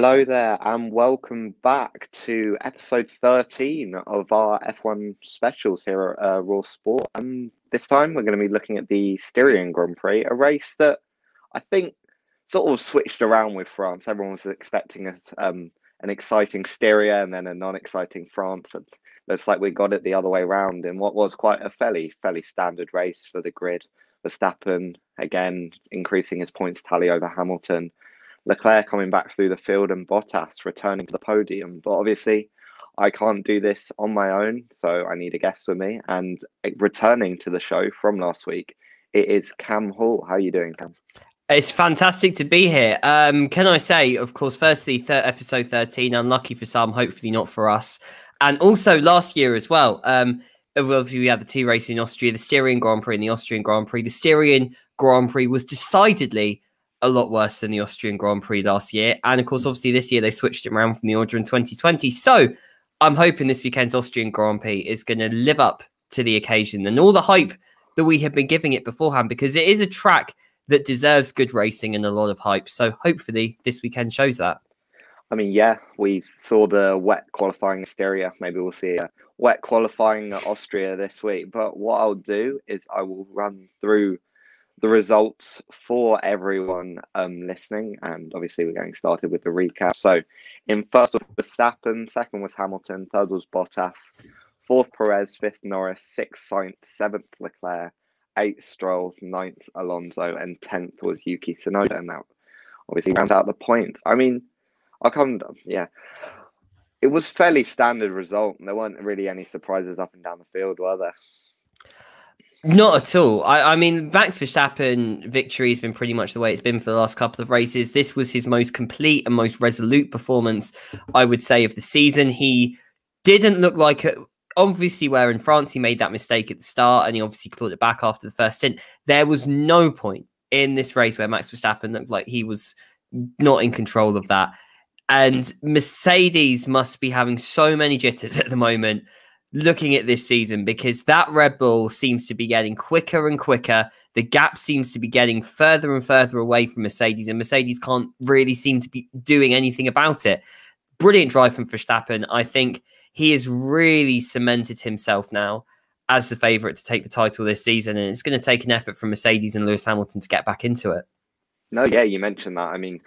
Hello there, and welcome back to episode 13 of our F1 specials here at uh, Raw Sport. And this time we're going to be looking at the Styrian Grand Prix, a race that I think sort of switched around with France. Everyone was expecting us um, an exciting Styria and then a non-exciting France. It looks like we got it the other way around in what was quite a fairly fairly standard race for the grid. Verstappen again increasing his points tally over Hamilton. Leclerc coming back through the field and Bottas returning to the podium. But obviously, I can't do this on my own, so I need a guest with me. And returning to the show from last week, it is Cam Hall. How are you doing, Cam? It's fantastic to be here. Um, can I say, of course, firstly, episode 13, unlucky for some, hopefully not for us. And also last year as well. Um, obviously, we had the two races in Austria, the Styrian Grand Prix and the Austrian Grand Prix. The Styrian Grand Prix was decidedly a lot worse than the Austrian Grand Prix last year. And of course, mm. obviously, this year they switched it around from the order in 2020. So I'm hoping this weekend's Austrian Grand Prix is going to live up to the occasion and all the hype that we have been giving it beforehand because it is a track that deserves good racing and a lot of hype. So hopefully this weekend shows that. I mean, yeah, we saw the wet qualifying Styria. Maybe we'll see a wet qualifying Austria this week. But what I'll do is I will run through the results for everyone um, listening. And obviously, we're getting started with the recap. So, in first was Verstappen, second was Hamilton, third was Bottas, fourth Perez, fifth Norris, sixth Sainz, seventh Leclerc, eighth Stroll, ninth Alonso, and tenth was Yuki Tsunoda. And that obviously rounds out the points. I mean, I'll come, yeah. It was fairly standard result. There weren't really any surprises up and down the field, were there? Not at all. I, I, mean, Max Verstappen victory has been pretty much the way it's been for the last couple of races. This was his most complete and most resolute performance, I would say, of the season. He didn't look like it. Obviously, where in France he made that mistake at the start and he obviously clawed it back after the first stint. There was no point in this race where Max Verstappen looked like he was not in control of that. And Mercedes must be having so many jitters at the moment looking at this season because that Red Bull seems to be getting quicker and quicker. The gap seems to be getting further and further away from Mercedes, and Mercedes can't really seem to be doing anything about it. Brilliant drive from Verstappen. I think he has really cemented himself now as the favourite to take the title this season, and it's going to take an effort from Mercedes and Lewis Hamilton to get back into it. No, yeah, you mentioned that. I mean,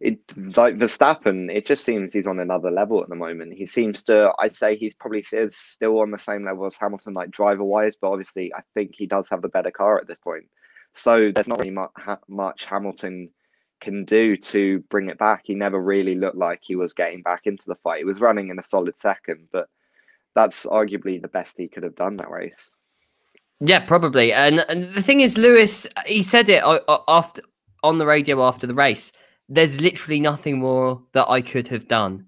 it like Verstappen, it just seems he's on another level at the moment. He seems to, I'd say he's probably is still on the same level as Hamilton, like driver wise, but obviously I think he does have the better car at this point. So there's not really much, much Hamilton can do to bring it back. He never really looked like he was getting back into the fight. He was running in a solid second, but that's arguably the best he could have done that race. Yeah, probably. And, and the thing is, Lewis, he said it uh, uh, after on the radio after the race there's literally nothing more that I could have done.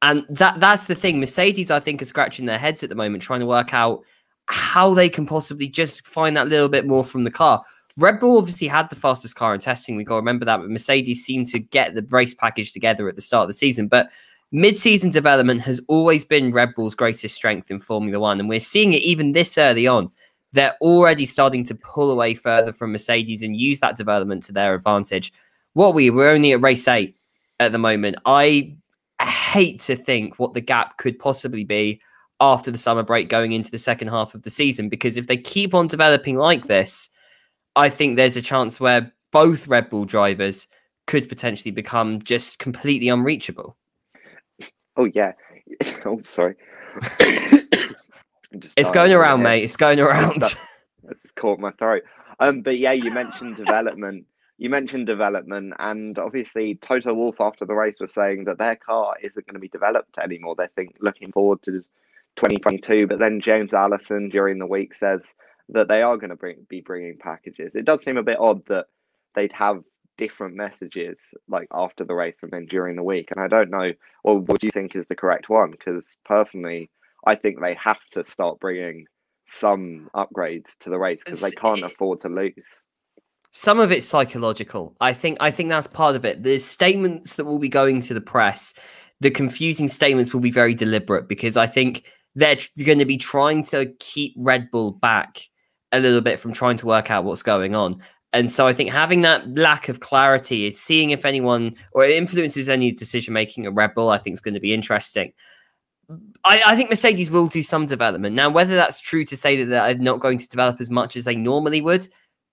And that that's the thing. Mercedes, I think, are scratching their heads at the moment, trying to work out how they can possibly just find that little bit more from the car. Red Bull obviously had the fastest car in testing. We got to remember that, but Mercedes seemed to get the race package together at the start of the season. But mid-season development has always been Red Bull's greatest strength in Formula One, and we're seeing it even this early on. They're already starting to pull away further from Mercedes and use that development to their advantage what we we're only at race eight at the moment. I hate to think what the gap could possibly be after the summer break going into the second half of the season because if they keep on developing like this, I think there's a chance where both Red Bull drivers could potentially become just completely unreachable. Oh yeah. Oh sorry. it's going around, mate. It's going around. That's caught my throat. Um, but yeah, you mentioned development you mentioned development, and obviously Toto Wolff after the race was saying that their car isn't going to be developed anymore. They think looking forward to 2022, but then James Allison during the week says that they are going to bring be bringing packages. It does seem a bit odd that they'd have different messages like after the race and then during the week, and I don't know. Well, what do you think is the correct one? Because personally, I think they have to start bringing some upgrades to the race because they can't afford to lose some of it's psychological. I think I think that's part of it. The statements that will be going to the press, the confusing statements will be very deliberate because I think they're going to be trying to keep Red Bull back a little bit from trying to work out what's going on. And so I think having that lack of clarity is seeing if anyone or it influences any decision making at Red Bull, I think is going to be interesting. I, I, think Mercedes will do some development. Now, whether that's true to say that they're not going to develop as much as they normally would,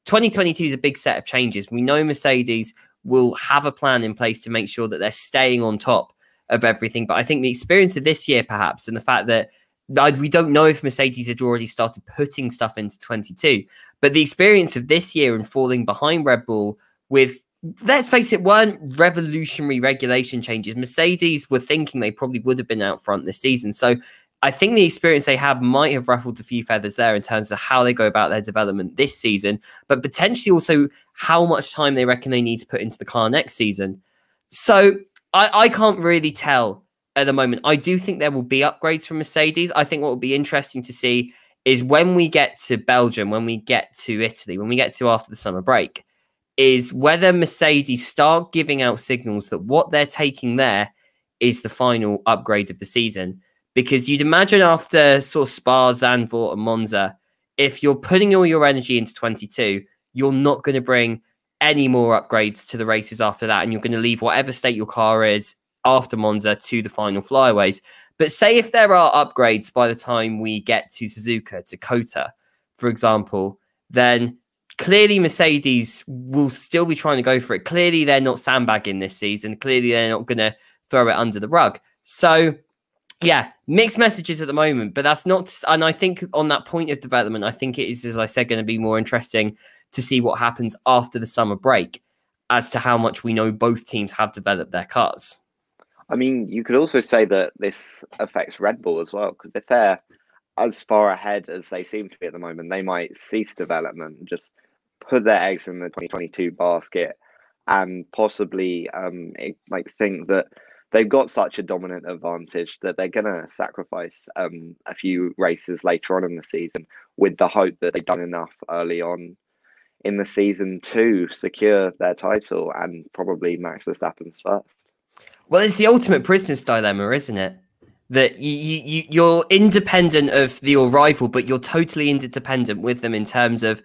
2022 is a big set of changes. We know Mercedes will have a plan in place to make sure that they're staying on top of everything. But I think the experience of this year, perhaps, and the fact that we don't know if Mercedes had already started putting stuff into 22, but the experience of this year and falling behind Red Bull with let's face it, weren't revolutionary regulation changes. Mercedes were thinking they probably would have been out front this season. So I think the experience they have might have ruffled a few feathers there in terms of how they go about their development this season, but potentially also how much time they reckon they need to put into the car next season. So I, I can't really tell at the moment. I do think there will be upgrades from Mercedes. I think what will be interesting to see is when we get to Belgium, when we get to Italy, when we get to after the summer break, is whether Mercedes start giving out signals that what they're taking there is the final upgrade of the season. Because you'd imagine after sort of Spa, Zandvoort, and Monza, if you're putting all your energy into 22, you're not going to bring any more upgrades to the races after that. And you're going to leave whatever state your car is after Monza to the final flyaways. But say if there are upgrades by the time we get to Suzuka, to for example, then clearly Mercedes will still be trying to go for it. Clearly they're not sandbagging this season. Clearly they're not going to throw it under the rug. So yeah, mixed messages at the moment, but that's not. And I think on that point of development, I think it is, as I said, going to be more interesting to see what happens after the summer break as to how much we know both teams have developed their cars. I mean, you could also say that this affects Red Bull as well, because if they're as far ahead as they seem to be at the moment, they might cease development and just put their eggs in the 2022 basket and possibly um, like think that they've got such a dominant advantage that they're going to sacrifice um, a few races later on in the season with the hope that they've done enough early on in the season to secure their title and probably Max Verstappen's first. Well, it's the ultimate prisoner's dilemma, isn't it? That you, you you're independent of your rival, but you're totally interdependent with them in terms of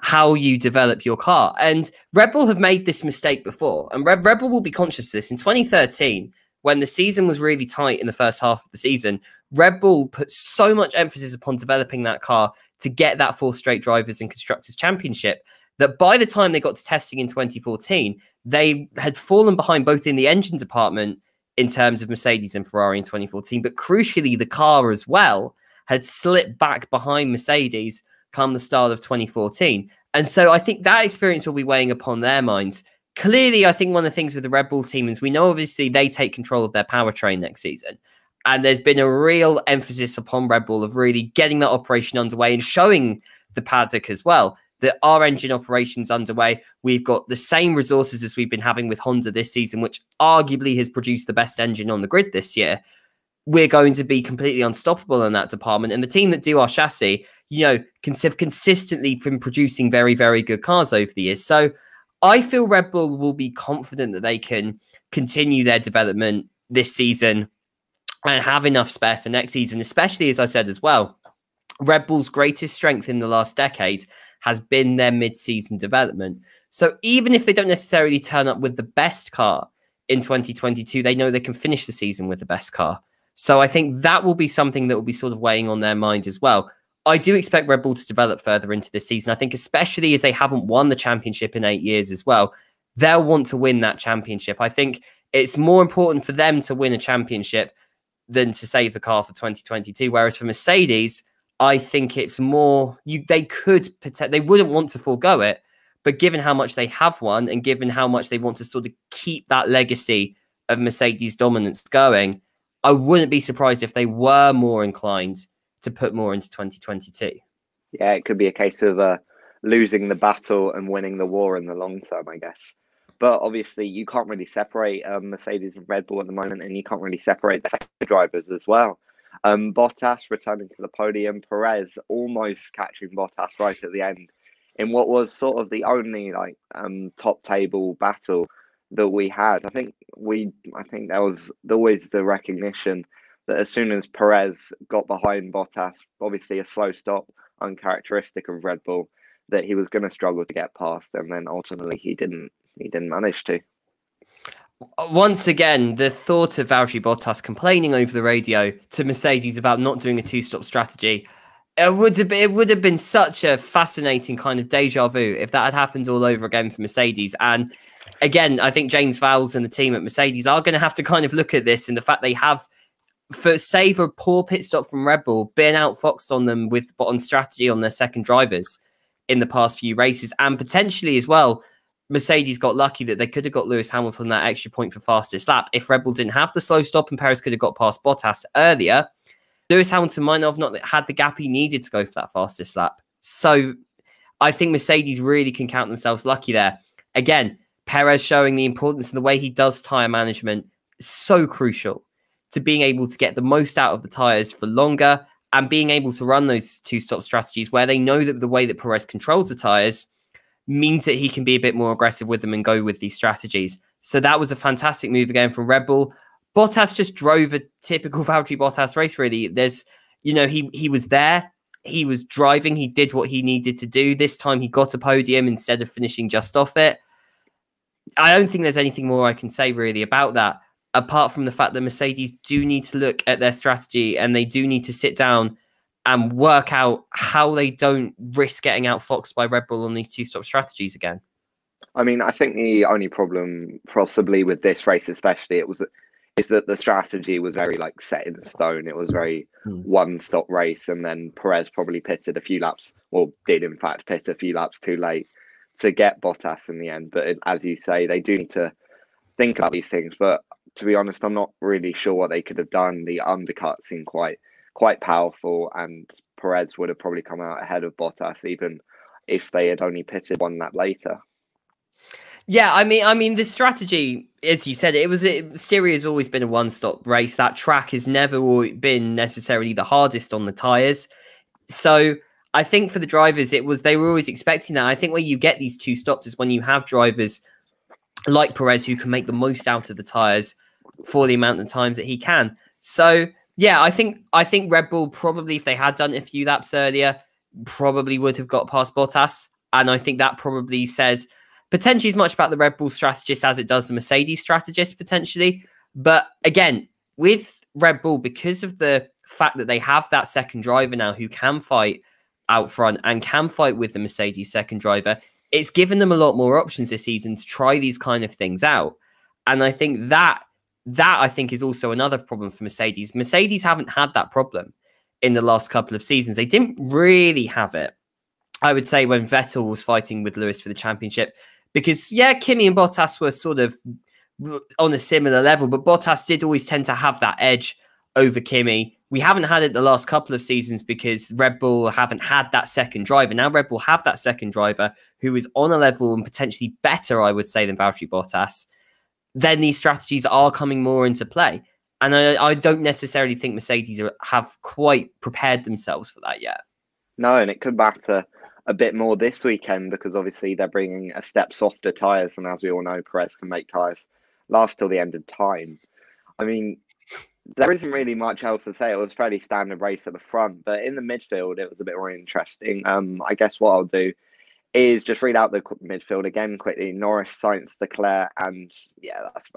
how you develop your car. And Red Bull have made this mistake before, and Red, Red Bull will be conscious of this. In 2013, when the season was really tight in the first half of the season, Red Bull put so much emphasis upon developing that car to get that four straight drivers and constructors championship that by the time they got to testing in 2014, they had fallen behind both in the engine department in terms of Mercedes and Ferrari in 2014, but crucially, the car as well had slipped back behind Mercedes come the start of 2014. And so I think that experience will be weighing upon their minds. Clearly, I think one of the things with the Red Bull team is we know obviously they take control of their powertrain next season. And there's been a real emphasis upon Red Bull of really getting that operation underway and showing the paddock as well that our engine operations underway. We've got the same resources as we've been having with Honda this season, which arguably has produced the best engine on the grid this year. We're going to be completely unstoppable in that department. And the team that do our chassis, you know, can have consistently been producing very, very good cars over the years. So I feel Red Bull will be confident that they can continue their development this season and have enough spare for next season, especially as I said as well. Red Bull's greatest strength in the last decade has been their mid-season development. So even if they don't necessarily turn up with the best car in 2022, they know they can finish the season with the best car. So I think that will be something that will be sort of weighing on their mind as well. I do expect Red Bull to develop further into this season. I think, especially as they haven't won the championship in eight years as well, they'll want to win that championship. I think it's more important for them to win a championship than to save the car for 2022. Whereas for Mercedes, I think it's more you they could protect they wouldn't want to forego it, but given how much they have won and given how much they want to sort of keep that legacy of Mercedes dominance going, I wouldn't be surprised if they were more inclined to put more into 2022. Yeah, it could be a case of uh, losing the battle and winning the war in the long term, I guess. But obviously, you can't really separate um, Mercedes and Red Bull at the moment, and you can't really separate the drivers as well. Um, Bottas returning to the podium, Perez almost catching Bottas right at the end in what was sort of the only like um, top table battle that we had. I think we, I think there was always the recognition that as soon as Perez got behind Bottas, obviously a slow stop, uncharacteristic of Red Bull, that he was going to struggle to get past, and then ultimately he didn't. He didn't manage to. Once again, the thought of Valtteri Bottas complaining over the radio to Mercedes about not doing a two-stop strategy, it would have been, it would have been such a fascinating kind of deja vu if that had happened all over again for Mercedes. And again, I think James Vowles and the team at Mercedes are going to have to kind of look at this and the fact they have, for save a poor pit stop from Red Bull, been outfoxed on them with on strategy on their second drivers in the past few races, and potentially as well. Mercedes got lucky that they could have got Lewis Hamilton that extra point for fastest lap. If Red Bull didn't have the slow stop and Perez could have got past Bottas earlier, Lewis Hamilton might not have not had the gap he needed to go for that fastest lap. So I think Mercedes really can count themselves lucky there. Again, Perez showing the importance of the way he does tire management so crucial to being able to get the most out of the tires for longer and being able to run those two stop strategies where they know that the way that Perez controls the tires means that he can be a bit more aggressive with them and go with these strategies. So that was a fantastic move again from Red Bull. Bottas just drove a typical Valtteri Bottas race. Really, there's, you know, he he was there, he was driving, he did what he needed to do. This time, he got a podium instead of finishing just off it. I don't think there's anything more I can say really about that, apart from the fact that Mercedes do need to look at their strategy and they do need to sit down and work out how they don't risk getting outfoxed by Red Bull on these two stop strategies again. I mean, I think the only problem, possibly with this race, especially, it was is that the strategy was very like set in stone. It was very hmm. one stop race, and then Perez probably pitted a few laps, or did in fact pit a few laps too late to get Bottas in the end. But it, as you say, they do need to think about these things. But to be honest, I'm not really sure what they could have done. The undercut seemed quite quite powerful, and Perez would have probably come out ahead of Bottas even if they had only pitted one lap later. Yeah, I mean, I mean, the strategy, as you said, it was it, Styria has always been a one-stop race. That track has never been necessarily the hardest on the tires. So I think for the drivers, it was they were always expecting that. I think where you get these two stops is when you have drivers like Perez who can make the most out of the tires for the amount of times that he can. So yeah, I think I think Red Bull probably, if they had done a few laps earlier, probably would have got past Bottas, and I think that probably says potentially as much about the Red Bull strategist as it does the Mercedes strategist potentially. But again, with Red Bull, because of the fact that they have that second driver now who can fight out front and can fight with the Mercedes second driver, it's given them a lot more options this season to try these kind of things out. And I think that that I think is also another problem for Mercedes. Mercedes haven't had that problem in the last couple of seasons. They didn't really have it. I would say when Vettel was fighting with Lewis for the championship, because yeah, Kimi and Bottas were sort of on a similar level, but Bottas did always tend to have that edge over Kimi. We haven't had it the last couple of seasons because Red Bull haven't had that second driver. Now Red Bull have that second driver who is on a level and potentially better, I would say, than Valtteri Bottas. Then these strategies are coming more into play. And I, I don't necessarily think Mercedes are, have quite prepared themselves for that yet. No, and it could matter a bit more this weekend because obviously they're bringing a step softer tyres, and as we all know, Perez can make tyres last till the end of time. I mean, there isn't really much else to say. It was fairly standard race at the front, but in the midfield, it was a bit more interesting. Um, I guess what I'll do is just read out the midfield again quickly. Norris, Sainz, Leclerc, and yeah, that's.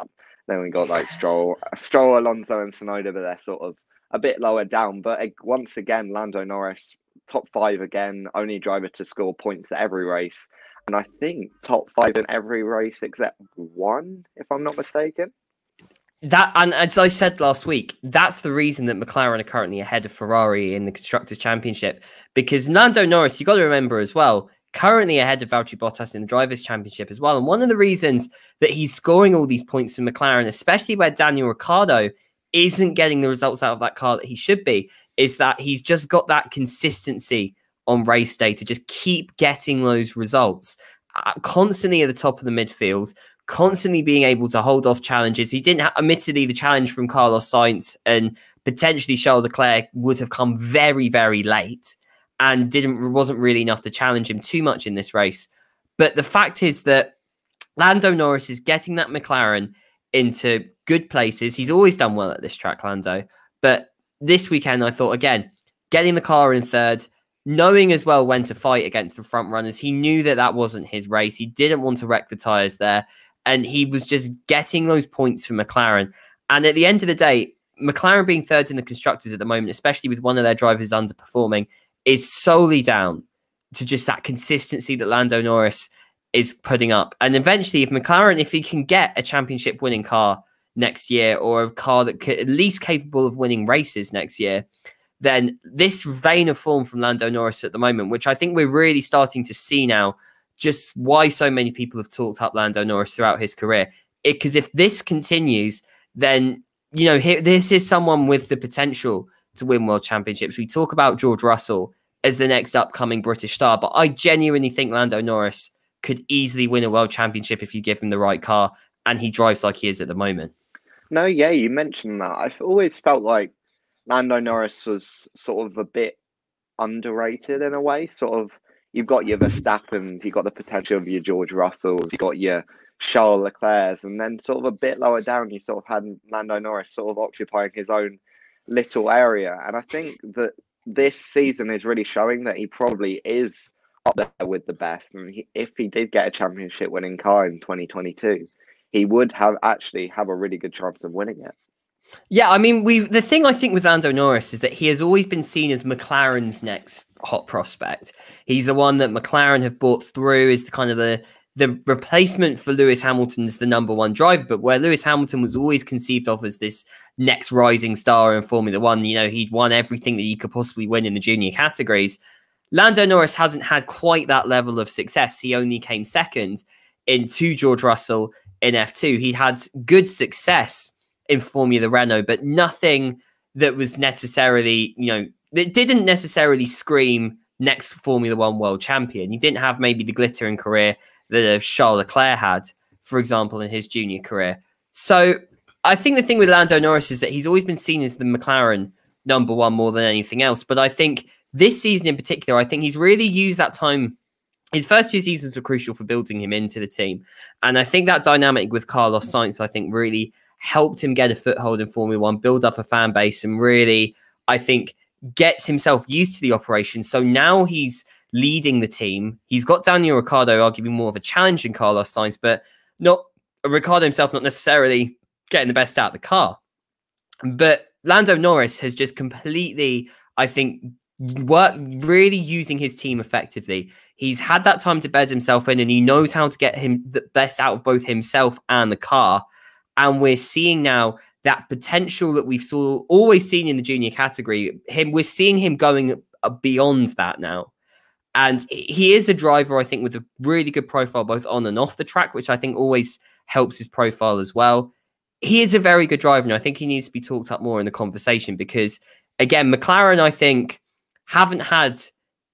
Then we got like Stroll, Stroll, Alonso, and Tsunoda, but they're sort of a bit lower down. But once again, Lando Norris top five again, only driver to score points at every race. And I think top five in every race except one, if I'm not mistaken. That and as I said last week, that's the reason that McLaren are currently ahead of Ferrari in the constructors' championship. Because Lando Norris, you got to remember as well, currently ahead of Valtteri Bottas in the drivers' championship as well. And one of the reasons that he's scoring all these points for McLaren, especially where Daniel Ricciardo isn't getting the results out of that car that he should be, is that he's just got that consistency on race day to just keep getting those results uh, constantly at the top of the midfield, constantly being able to hold off challenges. He didn't admittedly, the challenge from Carlos Sainz and potentially Charles Leclerc would have come very, very late and didn't wasn't really enough to challenge him too much in this race. But the fact is that Lando Norris is getting that McLaren into good places. He's always done well at this track, Lando. But this weekend, I thought again, getting the car in third, knowing as well when to fight against the front runners. He knew that that wasn't his race. He didn't want to wreck the tires there, and he was just getting those points from McLaren. And at the end of the day, McLaren being third in the constructors at the moment, especially with one of their drivers underperforming, is solely down to just that consistency that Lando Norris is putting up. And eventually, if McLaren, if he can get a championship winning car next year or a car that could at least capable of winning races next year, then this vein of form from Lando Norris at the moment, which I think we're really starting to see now, just why so many people have talked up Lando Norris throughout his career. Because if this continues, then you know this is someone with the potential to win world championships. We talk about George Russell as the next upcoming British star, but I genuinely think Lando Norris could easily win a world championship if you give him the right car and he drives like he is at the moment. No, yeah, you mentioned that. I've always felt like Lando Norris was sort of a bit underrated in a way. Sort of, you've got your Verstappen, you've got the potential of your George Russells, you've got your Charles Leclerc's, and then sort of a bit lower down, you sort of had Lando Norris sort of occupying his own little area. And I think that this season is really showing that he probably is up there with the best. And he, if he did get a championship winning car in 2022, he would have actually have a really good chance of winning it. Yeah, I mean, we the thing I think with Lando Norris is that he has always been seen as McLaren's next hot prospect. He's the one that McLaren have brought through is the kind of the the replacement for Lewis Hamilton's the number one driver, but where Lewis Hamilton was always conceived of as this next rising star in Formula One, you know, he'd won everything that he could possibly win in the junior categories. Lando Norris hasn't had quite that level of success. He only came second in into George Russell in F2. He had good success in Formula Renault, but nothing that was necessarily, you know, it didn't necessarily scream next Formula One world champion. He didn't have maybe the glittering career that uh, Charles Leclerc had, for example, in his junior career. So I think the thing with Lando Norris is that he's always been seen as the McLaren number one more than anything else. But I think this season in particular, I think he's really used that time. His first two seasons were crucial for building him into the team. And I think that dynamic with Carlos Sainz, I think, really helped him get a foothold in Formula One, build up a fan base, and really, I think, gets himself used to the operation. So now he's leading the team. He's got Daniel Ricciardo arguably more of a challenge in Carlos Sainz, but not Ricciardo himself not necessarily getting the best out of the car. But Lando Norris has just completely, I think, worked really using his team effectively. He's had that time to bed himself in, and he knows how to get him the best out of both himself and the car. And we're seeing now that potential that we've saw always seen in the junior category. Him, we're seeing him going beyond that now. And he is a driver, I think, with a really good profile both on and off the track, which I think always helps his profile as well. He is a very good driver, and I think he needs to be talked up more in the conversation because, again, McLaren, I think, haven't had,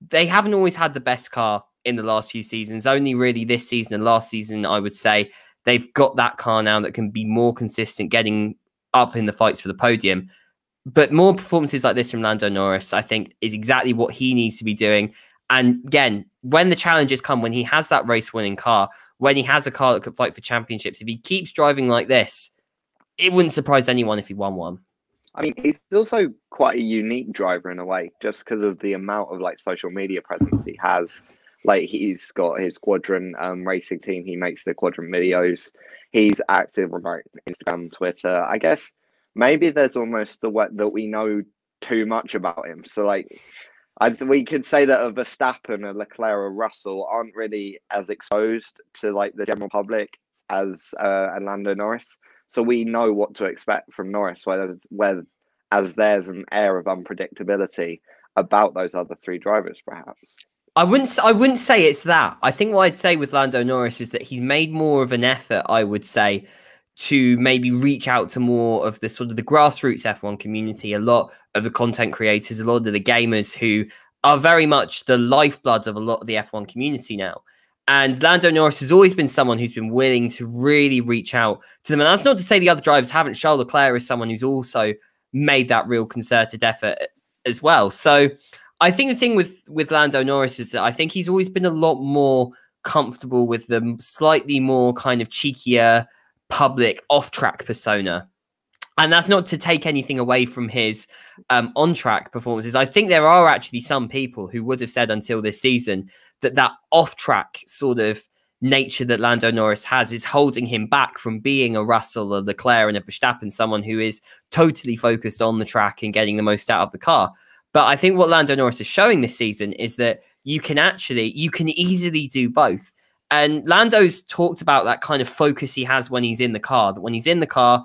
they haven't always had the best car in the last few seasons. Only really this season and last season, I would say, they've got that car now that can be more consistent, getting up in the fights for the podium. But more performances like this from Lando Norris, I think, is exactly what he needs to be doing. And again, when the challenges come, when he has that race winning car, when he has a car that could fight for championships, if he keeps driving like this, it wouldn't surprise anyone if he won one. I mean, he's also quite a unique driver in a way, just because of the amount of like social media presence he has. Like he's got his quadrant um, racing team. He makes the quadrant videos. He's active on Instagram, Twitter. I guess maybe there's almost the way that we know too much about him. So like as we could say that a Verstappen, a Leclerc, or Russell aren't really as exposed to like the general public as uh, Lando Norris. So we know what to expect from Norris, whether where as there's an air of unpredictability about those other three drivers, perhaps. I wouldn't. I wouldn't say it's that. I think what I'd say with Lando Norris is that he's made more of an effort. I would say to maybe reach out to more of the sort of the grassroots F1 community, a lot of the content creators, a lot of the gamers who are very much the lifeblood of a lot of the F1 community now. And Lando Norris has always been someone who's been willing to really reach out to them. And that's not to say the other drivers haven't. Charles Leclerc is someone who's also made that real concerted effort as well. So I think the thing with with Lando Norris is that I think he's always been a lot more comfortable with the slightly more kind of cheekier, public off track persona And that's not to take anything away from his um, on track performances. I think there are actually some people who would have said until this season that that off track sort of nature that Lando Norris has is holding him back from being a Russell, a Leclerc, and a Verstappen, someone who is totally focused on the track and getting the most out of the car. But I think what Lando Norris is showing this season is that you can actually, you can easily do both. And Lando's talked about that kind of focus he has when he's in the car, that when he's in the car,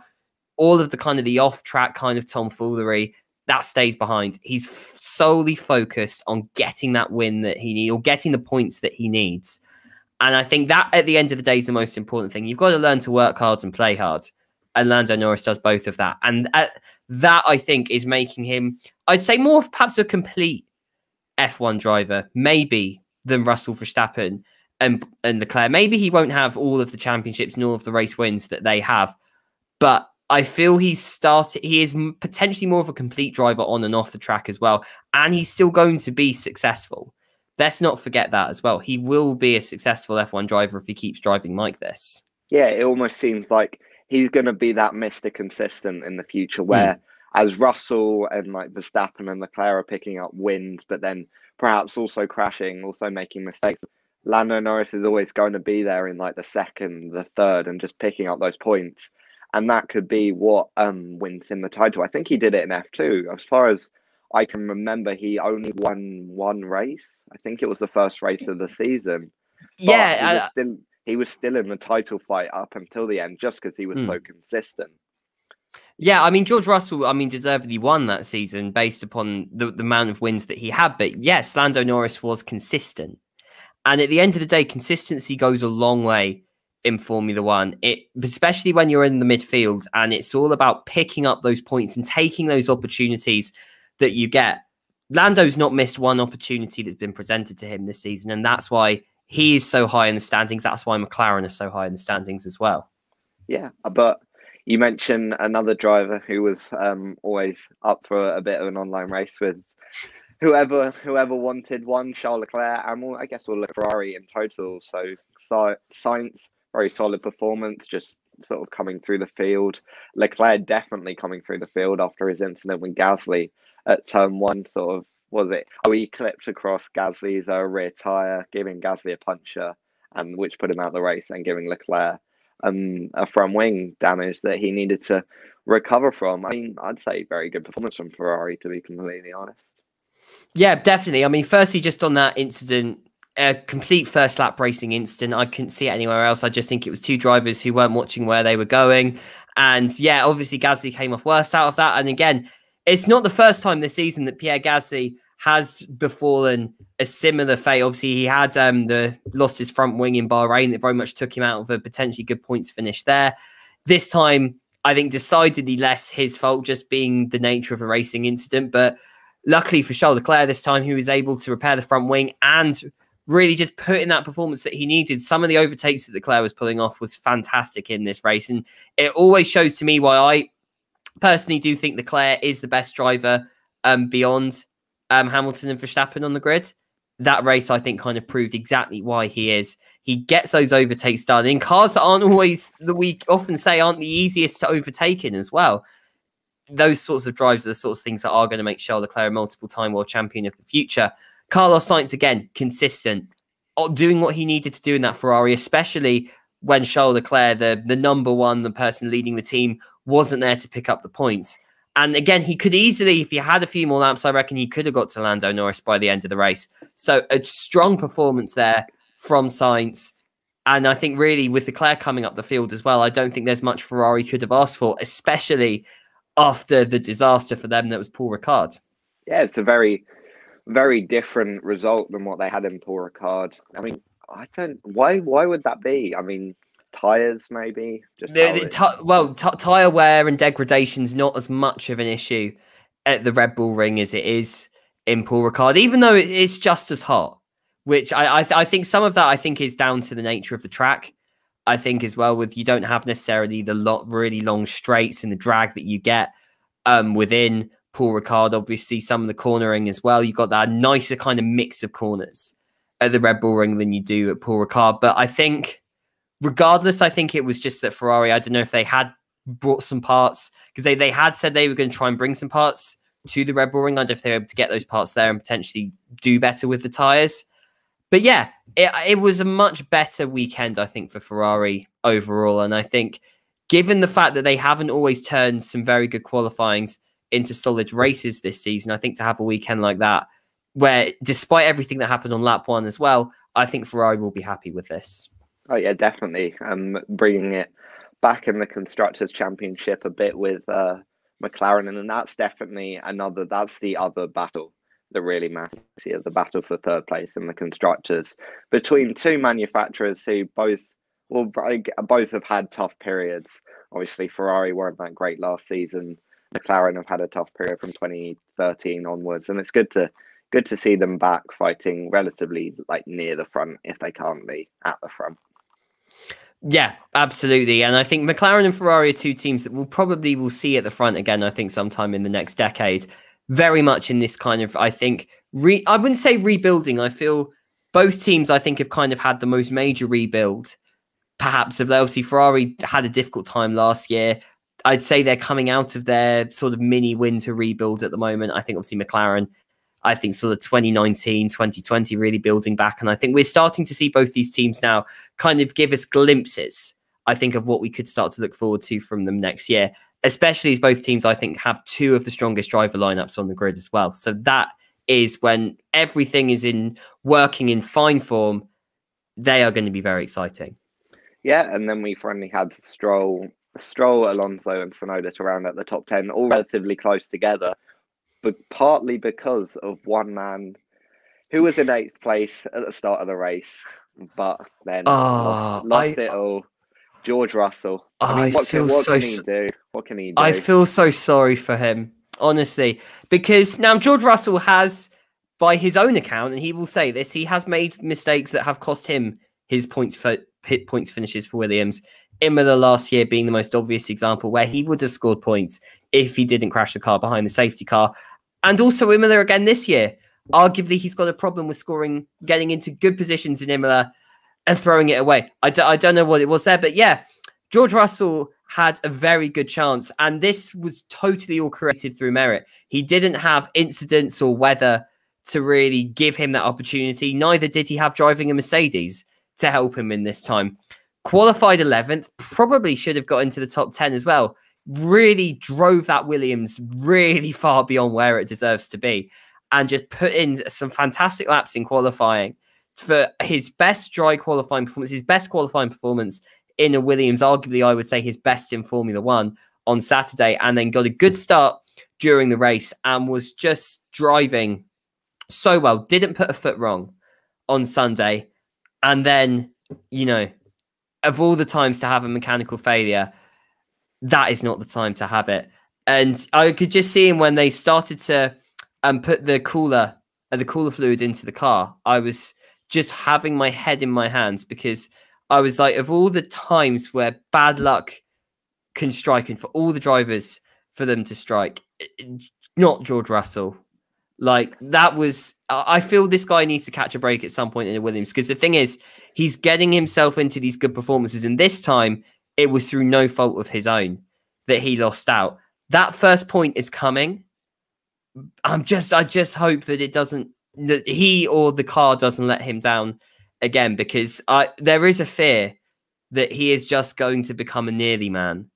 all of the kind of the off track kind of tomfoolery that stays behind. He's solely focused on getting that win that he needs or getting the points that he needs. And I think that at the end of the day is the most important thing. You've got to learn to work hard and play hard. And Lando Norris does both of that. And that I think is making him, I'd say, more perhaps a complete F1 driver, maybe than Russell Verstappen and and Leclerc. Maybe he won't have all of the championships and all of the race wins that they have, but I feel he's started. He is potentially more of a complete driver on and off the track as well, and he's still going to be successful. Let's not forget that as well. He will be a successful F1 driver if he keeps driving like this. Yeah, it almost seems like he's going to be that Mr. Consistent in the future where, mm. as Russell and like Verstappen and Leclerc are picking up wins, but then perhaps also crashing, also making mistakes. Lando Norris is always going to be there in like the second, the third, and just picking up those points. And that could be what um, wins him the title. I think he did it in F2. As far as I can remember, he only won one race. I think it was the first race of the season. yeah, he was, still, he was still in the title fight up until the end just because he was so hmm. consistent. Yeah, I mean George Russell, I mean deservedly won that season based upon the, the amount of wins that he had. But yes, Lando Norris was consistent. And at the end of the day, consistency goes a long way in Formula One. It especially when you're in the midfield and it's all about picking up those points and taking those opportunities that you get. Lando's not missed one opportunity that's been presented to him this season, and that's why he is so high in the standings. That's why McLaren is so high in the standings as well. Yeah, but you mentioned another driver who was um, always up for a bit of an online race with whoever whoever wanted one, Charles Leclerc, and we'll, I guess we'll look Ferrari in total. So Sainz very solid performance, just sort of coming through the field. Leclerc definitely coming through the field after his incident with Gasly at turn one. Sort of was it? Oh, he clipped across Gasly's uh, rear tire, giving Gasly a puncture, and which put him out of the race, and giving Leclerc um, a front wing damage that he needed to recover from. I mean, I'd say very good performance from Ferrari, to be completely honest. Yeah, definitely. I mean, firstly, just on that incident, a complete first lap racing incident. I couldn't see it anywhere else. I just think it was two drivers who weren't watching where they were going. And yeah, obviously Gasly came off worse out of that. And again, it's not the first time this season that Pierre Gasly has befallen a similar fate. Obviously, he had um, the lost his front wing in Bahrain that very much took him out of a potentially good points finish there. This time, I think decidedly less his fault, just being the nature of a racing incident. But luckily for Charles Leclerc this time, he was able to repair the front wing and really just put in that performance that he needed. Some of the overtakes that Leclerc was pulling off was fantastic in this race. And it always shows to me why I personally do think Leclerc is the best driver um, beyond um, Hamilton and Verstappen on the grid. That race, I think, kind of proved exactly why he is. He gets those overtakes done in cars that aren't always that we often say aren't the easiest to overtake in as well those sorts of drives are the sorts of things that are going to make Charles Leclerc a multiple time world champion of the future. Carlos Sainz, again, consistent, uh, doing what he needed to do in that Ferrari, especially when Charles Leclerc, the, the number one, the person leading the team, wasn't there to pick up the points. And again, he could easily, if he had a few more laps, I reckon he could have got to Lando Norris by the end of the race. So a strong performance there from Sainz. And I think really with Leclerc coming up the field as well, I don't think there's much Ferrari could have asked for, especially after the disaster for them that was Paul Ricard. Yeah, it's a very, very different result than what they had in Paul Ricard. I mean, I don't. Why? Why would that be? I mean, tires maybe. Just the, the t- well, t- tire wear and degradation is not as much of an issue at the Red Bull Ring as it is in Paul Ricard, even though it's just as hot. Which I I, th- I think some of that I think is down to the nature of the track. I think as well with you don't have necessarily the lot really long straights and the drag that you get um, within Paul Ricard. Obviously, some of the cornering as well. You've got that nicer kind of mix of corners at the Red Bull Ring than you do at Paul Ricard. But I think, regardless, I think it was just that Ferrari. I don't know if they had brought some parts because they, they had said they were going to try and bring some parts to the Red Bull Ring. I if they were able to get those parts there and potentially do better with the tires. But yeah, it, it was a much better weekend, I think, for Ferrari overall. And I think, given the fact that they haven't always turned some very good qualifyings into solid races this season, I think to have a weekend like that, where despite everything that happened on lap one as well, I think Ferrari will be happy with this. Oh yeah, definitely. Um, bringing it back in the constructors' championship a bit with uh, McLaren, and that's definitely another. That's the other battle that really massive, the battle for third place and the constructors between two manufacturers who both, well, both have had tough periods. Obviously, Ferrari weren't that great last season. McLaren have had a tough period from 2013 onwards, and it's good to good to see them back fighting relatively like near the front if they can't be at the front. Yeah, absolutely. And I think McLaren and Ferrari are two teams that we'll probably will see at the front again, I think, sometime in the next decade. Very much in this kind of, I think, re- I wouldn't say rebuilding. I feel both teams, I think, have kind of had the most major rebuild, perhaps, of obviously Ferrari had a difficult time last year. I'd say they're coming out of their sort of mini winter rebuild at the moment. I think obviously McLaren I think sort of 2019, 2020 really building back. And I think we're starting to see both these teams now kind of give us glimpses, I think, of what we could start to look forward to from them next year, especially as both teams, I think, have two of the strongest driver lineups on the grid as well. So that is when everything is in working in fine form, they are going to be very exciting. Yeah, and then we finally had Stroll, Stroll, Alonso, and Tsunoda to round at the top ten, all relatively close together but partly because of one man who was in eighth place at the start of the race, but then oh, lost, lost I, it all. George Russell. I, mean, what feel can, what so. Can he do? What can he do? I feel so sorry for him, honestly, because now George Russell has, by his own account, and he will say this, he has made mistakes that have cost him his points for hit points finishes for Williams. Imola last year being the most obvious example where he would have scored points if he didn't crash the car behind the safety car. And also Imola again this year. Arguably, he's got a problem with scoring, getting into good positions in Imola and throwing it away. I d- I don't know what it was there, but yeah, George Russell had a very good chance. And this was totally all created through merit. He didn't have incidents or weather to really give him that opportunity. Neither did he have driving a Mercedes to help him in this time. Qualified 11th, probably should have got into the top 10 as well really drove that Williams really far beyond where it deserves to be and just put in some fantastic laps in qualifying for his best dry qualifying performance, his best qualifying performance in a Williams, arguably, I would say his best in Formula One on Saturday, and then got a good start during the race and was just driving so well, didn't put a foot wrong on Sunday. And then, you know, of all the times to have a mechanical failure, that is not the time to have it. And I could just see him when they started to um, put the cooler, uh, the cooler fluid into the car. I was just having my head in my hands because I was like, of all the times where bad luck can strike, and for all the drivers for them to strike, eh, eh, not George Russell. Like that was, I feel this guy needs to catch a break at some point in the Williams because the thing is, he's getting himself into these good performances, and this time it was through no fault of his own that he lost out. That first point is coming. I'm just, I just hope that it doesn't, that he or the car doesn't let him down again, because I, there is a fear that he is just going to become a nearly man.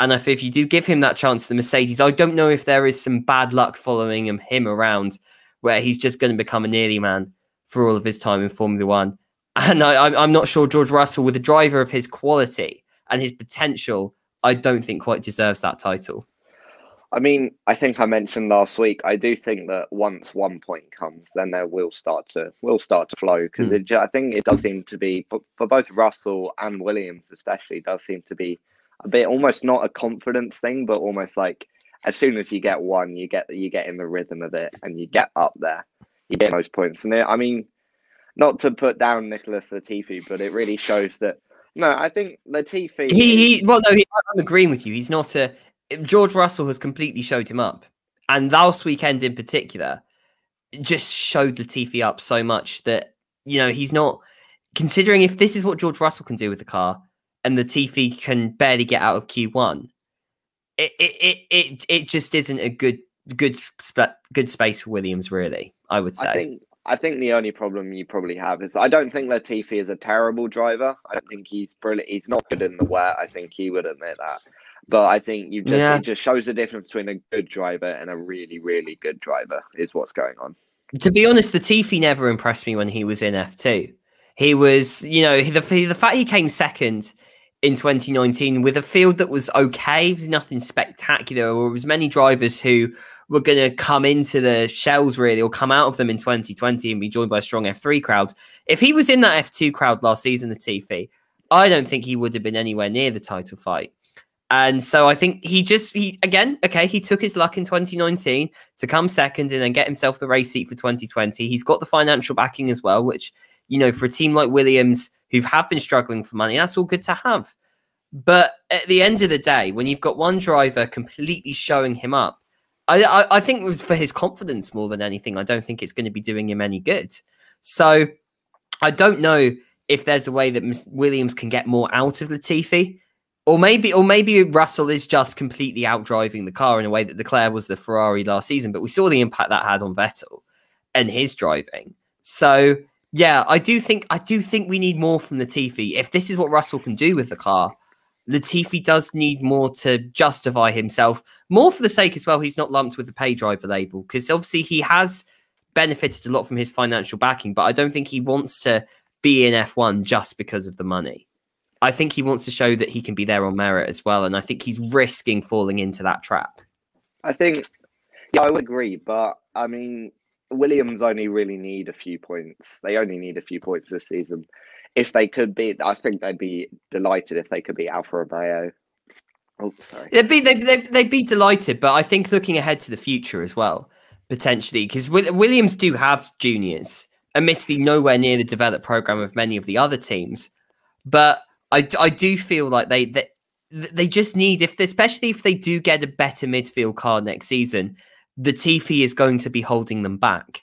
And if, if you do give him that chance, the Mercedes, I don't know if there is some bad luck following him, him around where he's just going to become a nearly man for all of his time in Formula One. And I, I'm not sure George Russell, with a driver of his quality, and his potential, I don't think quite deserves that title. I mean, I think I mentioned last week. I do think that once one point comes, then there will start to will start to flow because mm. I think it does seem to be for both Russell and Williams, especially, does seem to be a bit almost not a confidence thing, but almost like as soon as you get one, you get you get in the rhythm of it and you get up there, you get those points. And it, I mean, not to put down Nicholas Latifi, but it really shows that no, I think Latifi. He, he well, no, he, I'm agreeing with you. He's not a. George Russell has completely showed him up, and last weekend in particular, just showed Latifi up so much that you know he's not considering if this is what George Russell can do with the car, and Latifi can barely get out of Q1. it it it, it just isn't a good good sp- good space for Williams. Really, I would say. I think I think the only problem you probably have is I don't think Latifi is a terrible driver. I don't think he's brilliant. He's not good in the wet. I think he would admit that. But I think you just Yeah. it just shows the difference between a good driver and a really really good driver is what's going on. To be honest, the Latifi never impressed me when he was in F2. He was, you know, the, the fact he came second in 2019 with a field that was okay, was nothing spectacular, or was many drivers who were going to come into the shells really or come out of them in 2020 and be joined by a strong F3 crowd. If he was in that F2 crowd last season, Latifi, I don't think he would have been anywhere near the title fight. And so I think he just he again, okay, he took his luck in 2019 to come second and then get himself the race seat for 2020. He's got the financial backing as well, which you know, for a team like Williams who have been struggling for money, that's all good to have. But at the end of the day, when you've got one driver completely showing him up, I, I, I think it was for his confidence more than anything. I don't think it's going to be doing him any good. So I don't know if there's a way that Ms- Williams can get more out of Latifi, or maybe, or maybe Russell is just completely outdriving the car in a way that Leclerc was the Ferrari last season. But we saw the impact that had on Vettel and his driving. So yeah, I do think I do think we need more from Latifi. If this is what Russell can do with the car, Latifi does need more to justify himself. More for the sake as well, he's not lumped with the pay driver label because obviously he has benefited a lot from his financial backing, but I don't think he wants to be in F1 just because of the money. I think he wants to show that he can be there on merit as well, and I think he's risking falling into that trap. I think yeah, I would agree, but I mean Williams only really need a few points. They only need a few points this season. If they could be, I think they'd be delighted if they could be Alfa Romeo. Oh, sorry. They'd be they'd, they'd, they'd be delighted, but I think looking ahead to the future as well, potentially, because Williams do have juniors, admittedly nowhere near the developed program of many of the other teams, but I, I do feel like they, they they just need if especially if they do get a better midfield car next season, Latifi is going to be holding them back.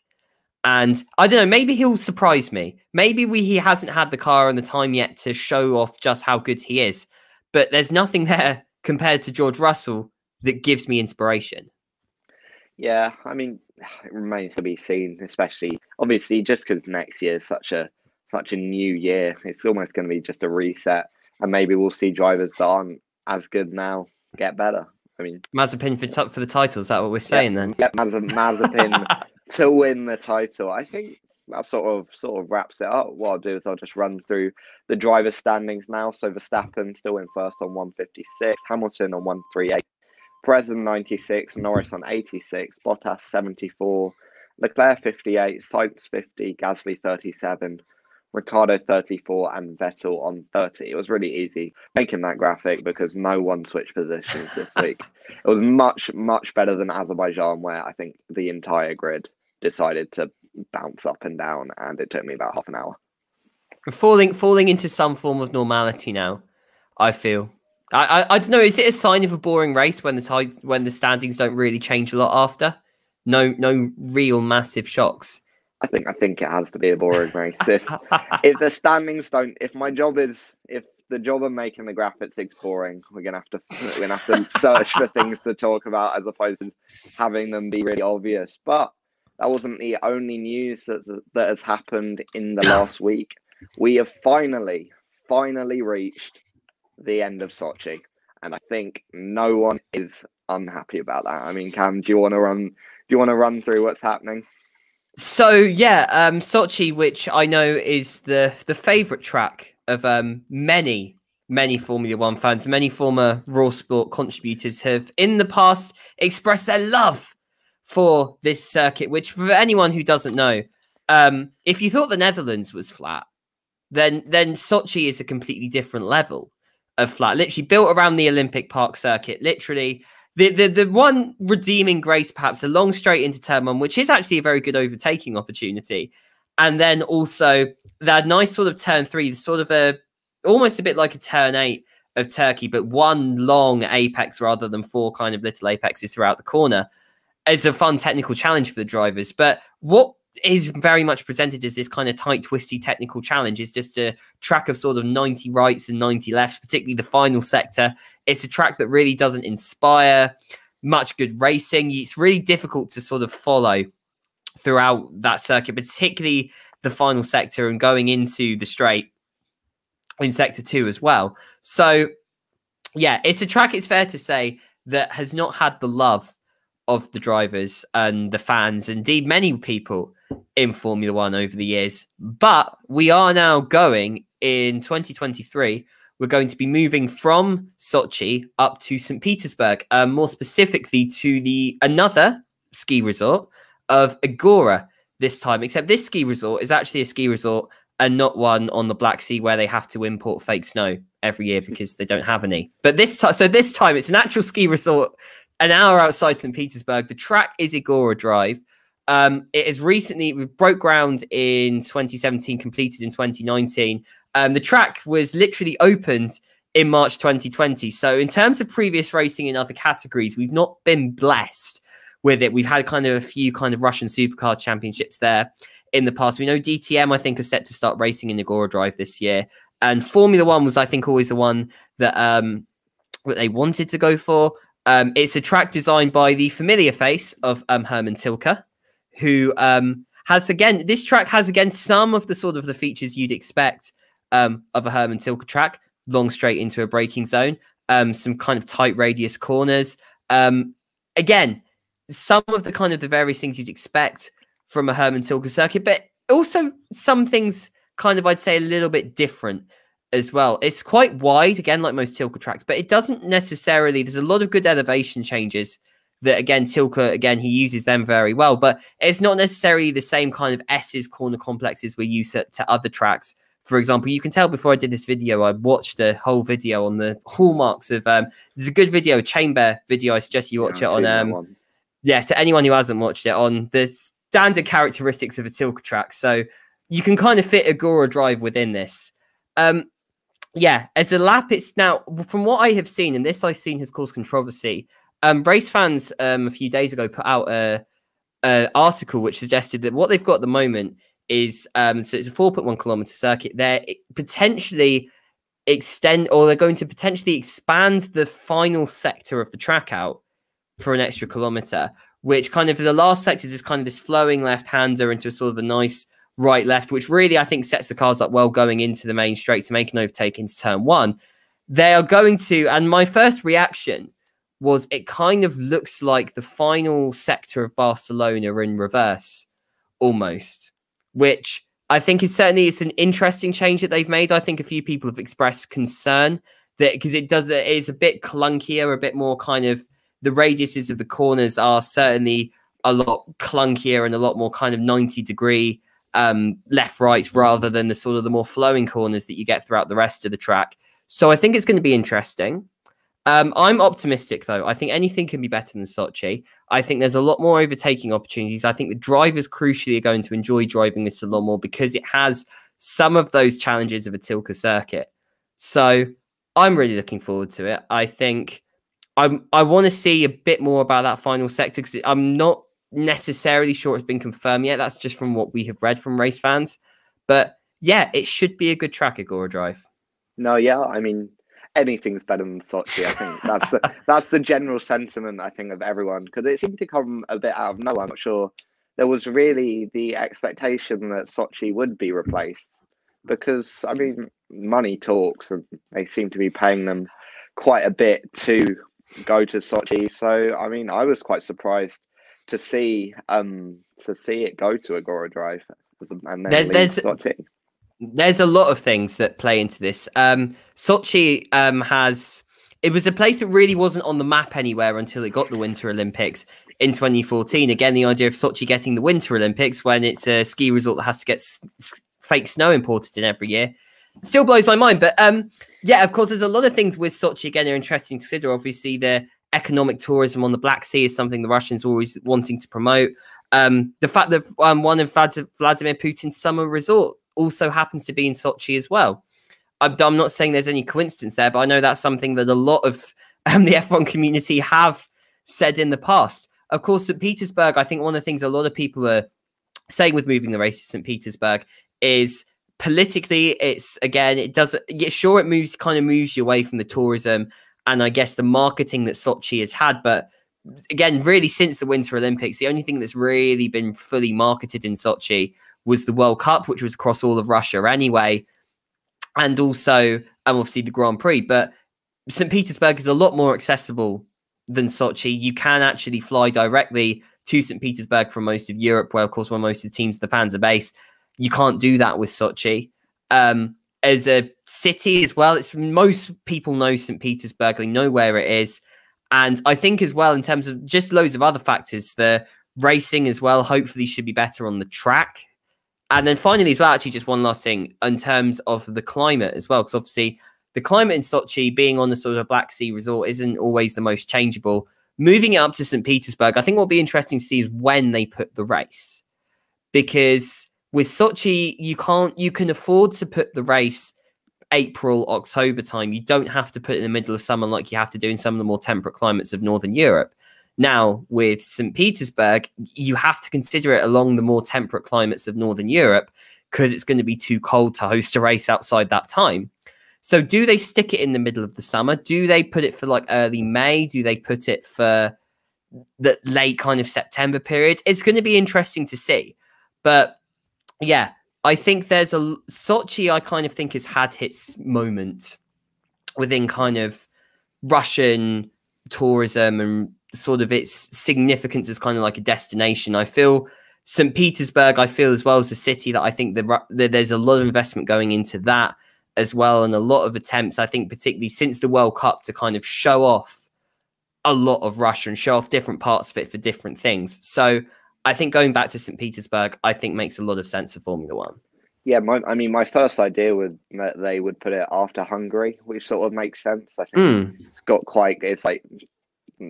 And I don't know, maybe he'll surprise me. Maybe we, he hasn't had the car and the time yet to show off just how good he is. But there's nothing there compared to George Russell that gives me inspiration. Yeah, I mean, it remains to be seen, especially obviously just because next year is such a such a new year. It's almost going to be just a reset, and maybe we'll see drivers that aren't as good now get better. I mean, Mazepin for t- for the title. Is that what we're saying then? Yeah, Maz- Mazepin to win the title. I think that sort of sort of wraps it up. What I'll do is I'll just run through the driver standings now. So Verstappen still in first on 156, Hamilton on 138, Perez 96, Norris on 86, Bottas 74, Leclerc 58, Sainz 50, Gasly 37, Ricciardo 34 and Vettel on 30. It was really easy making that graphic because no one switched positions this week. It was much, much better than Azerbaijan, where I think the entire grid decided to bounce up and down, and it took me about half an hour. Falling, falling into some form of normality now. I feel. I, I, I don't know. Is it a sign of a boring race when the tide, when the standings don't really change a lot after? No, no real massive shocks. I think I think it has to be a boring race. If if the standings don't, if my job is if the job of making the graphics is boring, we're gonna have to we're gonna have to search for things to talk about as opposed to having them be really obvious. But that wasn't the only news that that has happened in the last week. We have finally finally reached the end of Sochi, and I think no one is unhappy about that. I mean, Cam, do you want to run? Do you want to run through what's happening? So yeah, um, Sochi, which I know is the the favorite track of um, many many Formula One fans, many former Raw Sport contributors have in the past expressed their love for this circuit. Which, for anyone who doesn't know, um, if you thought the Netherlands was flat, then then Sochi is a completely different level of flat. Literally built around the Olympic Park circuit. Literally the, the the one redeeming grace, perhaps, a long straight into turn one, which is actually a very good overtaking opportunity. And then also that nice sort of turn three, sort of a almost a bit like a turn eight of Turkey, but one long apex rather than four kind of little apexes throughout the corner is a fun technical challenge for the drivers. But what is very much presented as this kind of tight, twisty technical challenge. It's just a track of sort of 90 rights and 90 lefts, particularly the final sector. It's a track that really doesn't inspire much good racing. It's really difficult to sort of follow throughout that circuit, particularly the final sector and going into the straight in sector two as well. So, yeah, it's a track, it's fair to say, that has not had the love of the drivers and the fans, indeed many people in Formula One over the years. But we are now going in 2023. We're going to be moving from Sochi up to St. Petersburg, um, more specifically to the another ski resort of Igora this time. Except this ski resort is actually a ski resort and not one on the Black Sea where they have to import fake snow every year because they don't have any. But this time, so this time it's an actual ski resort an hour outside St. Petersburg. The track is Igora Drive. Um, it has recently broke ground in 2017, completed in 2019. Um, the track was literally opened in March 2020. So, in terms of previous racing in other categories, we've not been blessed with it. We've had kind of a few kind of Russian supercar championships there in the past. We know DTM, I think, are set to start racing in Igora Drive this year. And Formula One was, I think, always the one that um, that they wanted to go for. Um, it's a track designed by the familiar face of um, Hermann Tilke, who um, has again this track has again some of the sort of the features you'd expect um, of a Hermann Tilke track, long straight into a braking zone, um, some kind of tight radius corners. Um, again, some of the kind of the various things you'd expect from a Hermann Tilke circuit, but also some things kind of I'd say a little bit different as well. It's quite wide, again, like most Tilke tracks, but it doesn't necessarily. There's a lot of good elevation changes that, again, Tilke, again, he uses them very well, but it's not necessarily the same kind of S's corner complexes we use to, to other tracks. For example, you can tell before I did this video, I watched a whole video on the hallmarks of. Um, there's a good video, a Chain Bear video. I suggest you watch yeah, it on. Um, yeah, to anyone who hasn't watched it, on the standard characteristics of a Tilke track. So you can kind of fit Igora Drive within this. Um, yeah, as a lap, it's now from what I have seen, and this I've seen has caused controversy. Um, race fans um, a few days ago put out a, a, article which suggested that what they've got at the moment is um, so it's a 4.1 kilometer circuit. They're potentially extend, or they're going to potentially expand the final sector of the track out for an extra kilometer. Which kind of the last sector is kind of this flowing left hander into a sort of a nice right left, which really I think sets the cars up well going into the main straight to make an overtake into turn one. They are going to, and my first reaction was it kind of looks like the final sector of Barcelona in reverse, almost, which I think is certainly it's an interesting change that they've made. I think a few people have expressed concern that because it does it is a bit clunkier, a bit more kind of the radiuses of the corners are certainly a lot clunkier and a lot more kind of 90 degree um, left right rather than the sort of the more flowing corners that you get throughout the rest of the track. So I think it's going to be interesting. Um, I'm optimistic though. I think anything can be better than Sochi. I think there's a lot more overtaking opportunities. I think the drivers crucially are going to enjoy driving this a lot more because it has some of those challenges of a Tilke circuit. So I'm really looking forward to it. I think I'm I want to see a bit more about that final sector because I'm not necessarily sure it's been confirmed yet. That's just from what we have read from race fans. But yeah, it should be a good track, Igora Drive. No, yeah, I mean, anything's better than Sochi. I think that's the, that's the general sentiment I think of everyone because it seemed to come a bit out of nowhere. I'm not sure there was really the expectation that Sochi would be replaced because I mean, money talks, and they seem to be paying them quite a bit to go to Sochi. So I mean, I was quite surprised to see um to see it go to Igora Drive and then there, there's Sochi. There's a lot of things that play into this. Um, Sochi um, has it was a place that really wasn't on the map anywhere until it got the Winter Olympics in 2014. Again, the idea of Sochi getting the Winter Olympics when it's a ski resort that has to get s- s- fake snow imported in every year still blows my mind. But um, yeah, of course, there's a lot of things with Sochi again are interesting to consider. Obviously, the economic tourism on the Black Sea is something the Russians are always wanting to promote. Um, the fact that um, one of Vladimir Putin's summer resort also happens to be in Sochi as well. I'm, I'm, not saying there's any coincidence there, but I know that's something that a lot of um, the F1 community have said in the past. Of course, St. Petersburg, I think one of the things a lot of people are saying with moving the race to St. Petersburg is politically, it's again, it doesn't, sure, it moves kind of moves you away from the tourism and I guess the marketing that Sochi has had. But again, really, since the Winter Olympics, the only thing that's really been fully marketed in Sochi was the World Cup, which was across all of Russia anyway, and also, and obviously, the Grand Prix. But St. Petersburg is a lot more accessible than Sochi. You can actually fly directly to St. Petersburg from most of Europe, where, of course, where most of the teams, the fans are based. You can't do that with Sochi. Um, as a city as well, it's most people know St. Petersburg, they know where it is. And I think as well, in terms of just loads of other factors, the racing as well, hopefully should be better on the track. And then finally, as well, actually, just one last thing in terms of the climate as well, because obviously the climate in Sochi, being on the sort of Black Sea resort, isn't always the most changeable. Moving it up to St. Petersburg, I think what will be interesting to see is when they put the race, because with Sochi, you can't, you can afford to put the race April, October time. You don't have to put it in the middle of summer like you have to do in some of the more temperate climates of Northern Europe. Now, with St. Petersburg, you have to consider it along the more temperate climates of Northern Europe because it's going to be too cold to host a race outside that time. So, do they stick it in the middle of the summer? Do they put it for like early May? Do they put it for the late kind of September period? It's going to be interesting to see. But yeah, I think there's a Sochi. I kind of think has had its moment within kind of Russian tourism and sort of its significance as kind of like a destination. I feel St. Petersburg. I feel as well as a city that I think the, the, there's a lot of investment going into that as well, and a lot of attempts. I think particularly since the World Cup to kind of show off a lot of Russia and show off different parts of it for different things. So I think going back to St. Petersburg, I think makes a lot of sense for Formula One. Yeah, my, I mean, my first idea was that they would put it after Hungary, which sort of makes sense. I think mm. it's got quite, it's like,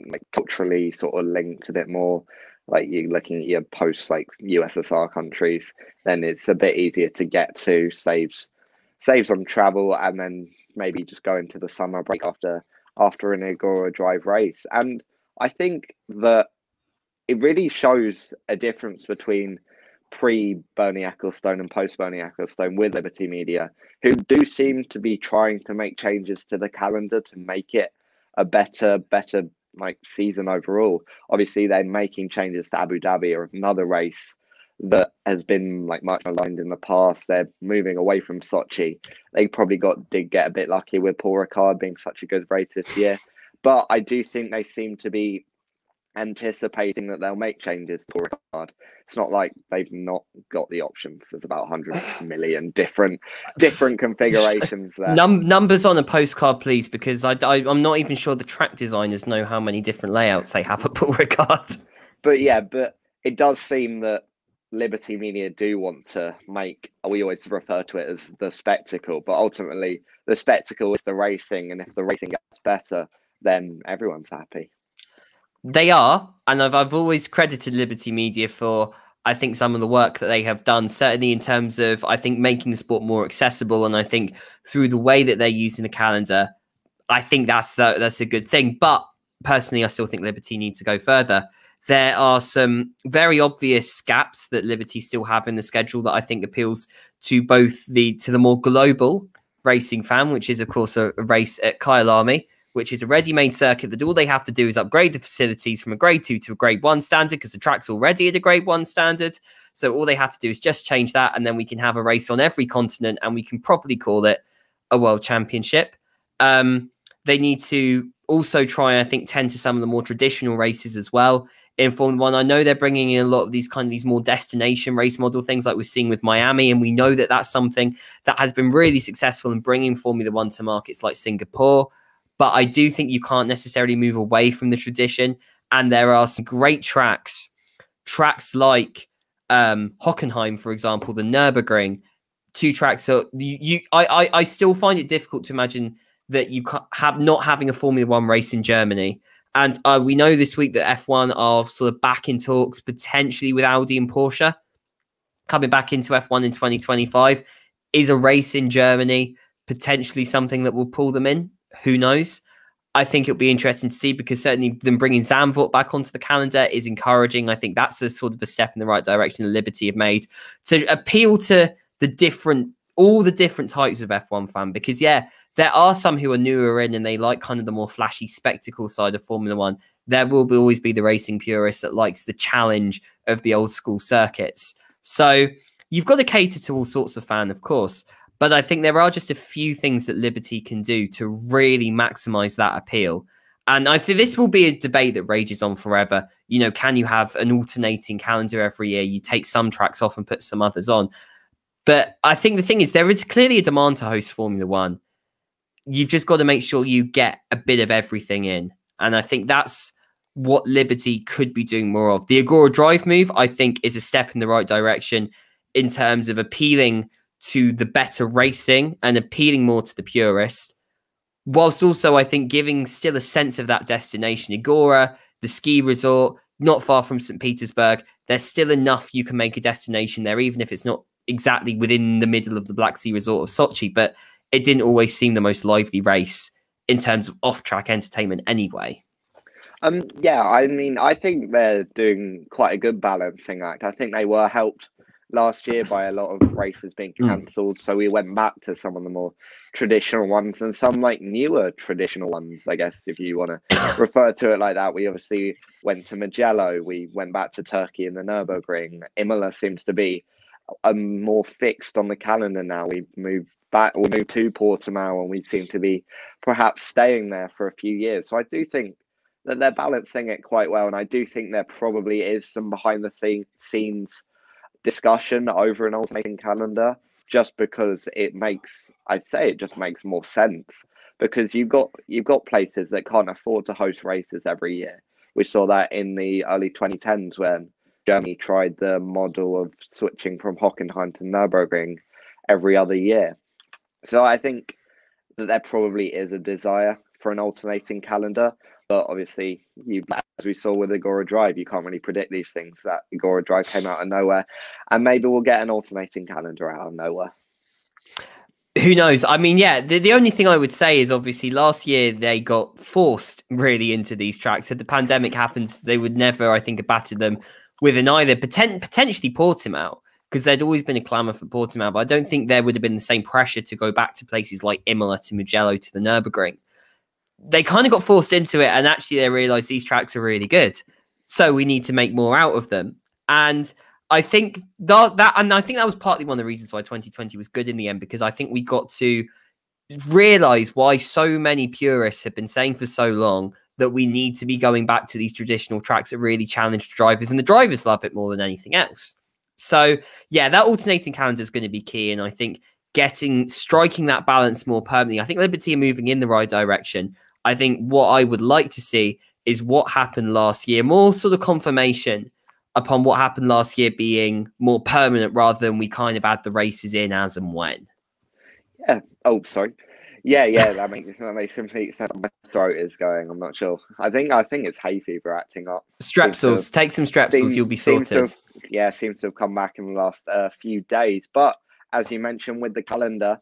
like culturally sort of linked a bit more. Like you're looking at your post like USSR countries, then it's a bit easier to get to, saves saves on travel, and then maybe just go into the summer break after after an Igora Drive race. And I think that it really shows a difference between pre Bernie Ecclestone and post Bernie Ecclestone with Liberty Media, who do seem to be trying to make changes to the calendar to make it a better, better like season overall. Obviously, they're making changes to Abu Dhabi or another race that has been like much aligned in the past. They're moving away from Sochi. They probably got did get a bit lucky with Paul Ricard being such a good race this year. But I do think they seem to be anticipating that they'll make changes to Ricard. It's not like they've not got the options. There's about 100 million different different configurations there. Num- numbers on a postcard, please, because I, I, am not even sure the track designers know how many different layouts they have at Paul Ricard. But yeah, but it does seem that Liberty Media do want to make, we always refer to it as the spectacle, but ultimately the spectacle is the racing. And if the racing gets better, then everyone's happy. They are, and I've I've always credited Liberty Media for I think some of the work that they have done, certainly in terms of I think making the sport more accessible, and I think through the way that they're using the calendar, I think that's that's a good thing. But personally, I still think Liberty needs to go further. There are some very obvious gaps that Liberty still have in the schedule that I think appeals to both the to the more global racing fan, which is of course a, a race at Kyalami, which is a ready-made circuit that all they have to do is upgrade the facilities from a grade two to a grade one standard because the track's already at a grade one standard. So all they have to do is just change that, and then we can have a race on every continent, and we can properly call it a world championship. Um, they need to also try, I think, tend to some of the more traditional races as well. In Formula One, I know they're bringing in a lot of these kind of these more destination race model things, like we're seeing with Miami, and we know that that's something that has been really successful in bringing Formula One to markets like Singapore. But I do think you can't necessarily move away from the tradition. And there are some great tracks, tracks like um, Hockenheim, for example, the Nurburgring, two tracks. So you, you I, I, I still find it difficult to imagine that you have not having a Formula One race in Germany. And uh, we know this week that F1 are sort of back in talks potentially with Audi and Porsche coming back into F1 in 2025. Is a race in Germany potentially something that will pull them in? Who knows? I think it'll be interesting to see because certainly them bringing Zandvoort back onto the calendar is encouraging. I think that's a sort of a step in the right direction the Liberty have made to appeal to the different, all the different types of F1 fan. Because yeah, there are some who are newer in and they like kind of the more flashy spectacle side of Formula One. There will be, always be the racing purist that likes the challenge of the old school circuits. So you've got to cater to all sorts of fan, of course. But I think there are just a few things that Liberty can do to really maximize that appeal. And I think this will be a debate that rages on forever. You know, can you have an alternating calendar every year? You take some tracks off and put some others on. But I think the thing is, there is clearly a demand to host Formula One. You've just got to make sure you get a bit of everything in. And I think that's what Liberty could be doing more of. The Igora Drive move, I think, is a step in the right direction in terms of appealing to the better racing and appealing more to the purist, whilst also, I think, giving still a sense of that destination. Igora, the ski resort, not far from St. Petersburg, there's still enough you can make a destination there, even if it's not exactly within the middle of the Black Sea resort of Sochi, but it didn't always seem the most lively race in terms of off track entertainment anyway. Um, yeah, I mean, I think they're doing quite a good balancing act. I think they were helped last year by a lot of races being hmm. cancelled. Mm. So we went back to some of the more traditional ones and some like newer traditional ones, I guess, if you want to refer to it like that. We obviously went to Mugello, we went back to Turkey in the Nürburgring. Imola seems to be um, more fixed on the calendar now. We've moved back, we moved to Portimao and we seem to be perhaps staying there for a few years. So I do think that they're balancing it quite well. And I do think there probably is some behind the scenes discussion over an alternating calendar just because it makes I'd say it just makes more sense because you've got you've got places that can't afford to host races every year. We saw that in the early 2010s when Germany tried the model of switching from Hockenheim to Nürburgring every other year. So I think that there probably is a desire for an alternating calendar, but obviously, you as we saw with Igora Drive, you can't really predict these things. That Igora Drive came out of nowhere, and maybe we'll get an alternating calendar out of nowhere. Who knows? I mean, yeah, the, the only thing I would say is obviously last year they got forced really into these tracks. If the pandemic happens, they would never, I think, have battered them with an either potent, potentially Portimao because there'd always been a clamour for Portimao, but I don't think there would have been the same pressure to go back to places like Imola, to Mugello, to the Nürburgring they kind of got forced into it and actually they realized these tracks are really good. So we need to make more out of them. And I think that, that and I think that was partly one of the reasons why 2020 was good in the end because I think we got to realize why so many purists have been saying for so long that we need to be going back to these traditional tracks that really challenge drivers and the drivers love it more than anything else. So yeah, that alternating calendar is going to be key and I think getting striking that balance more permanently. I think Liberty are moving in the right direction. I think what I would like to see is what happened last year, more sort of confirmation upon what happened last year being more permanent rather than we kind of add the races in as and when. Yeah. Oh, sorry. Yeah, yeah, that makes that makes complete sense. My throat is going. I'm not sure. I think I think it's hay fever acting up. Strepsils. Have, take some strepsils. Seems, you'll be sorted. Have, yeah, seems to have come back in the last uh, few days. But as you mentioned with the calendar,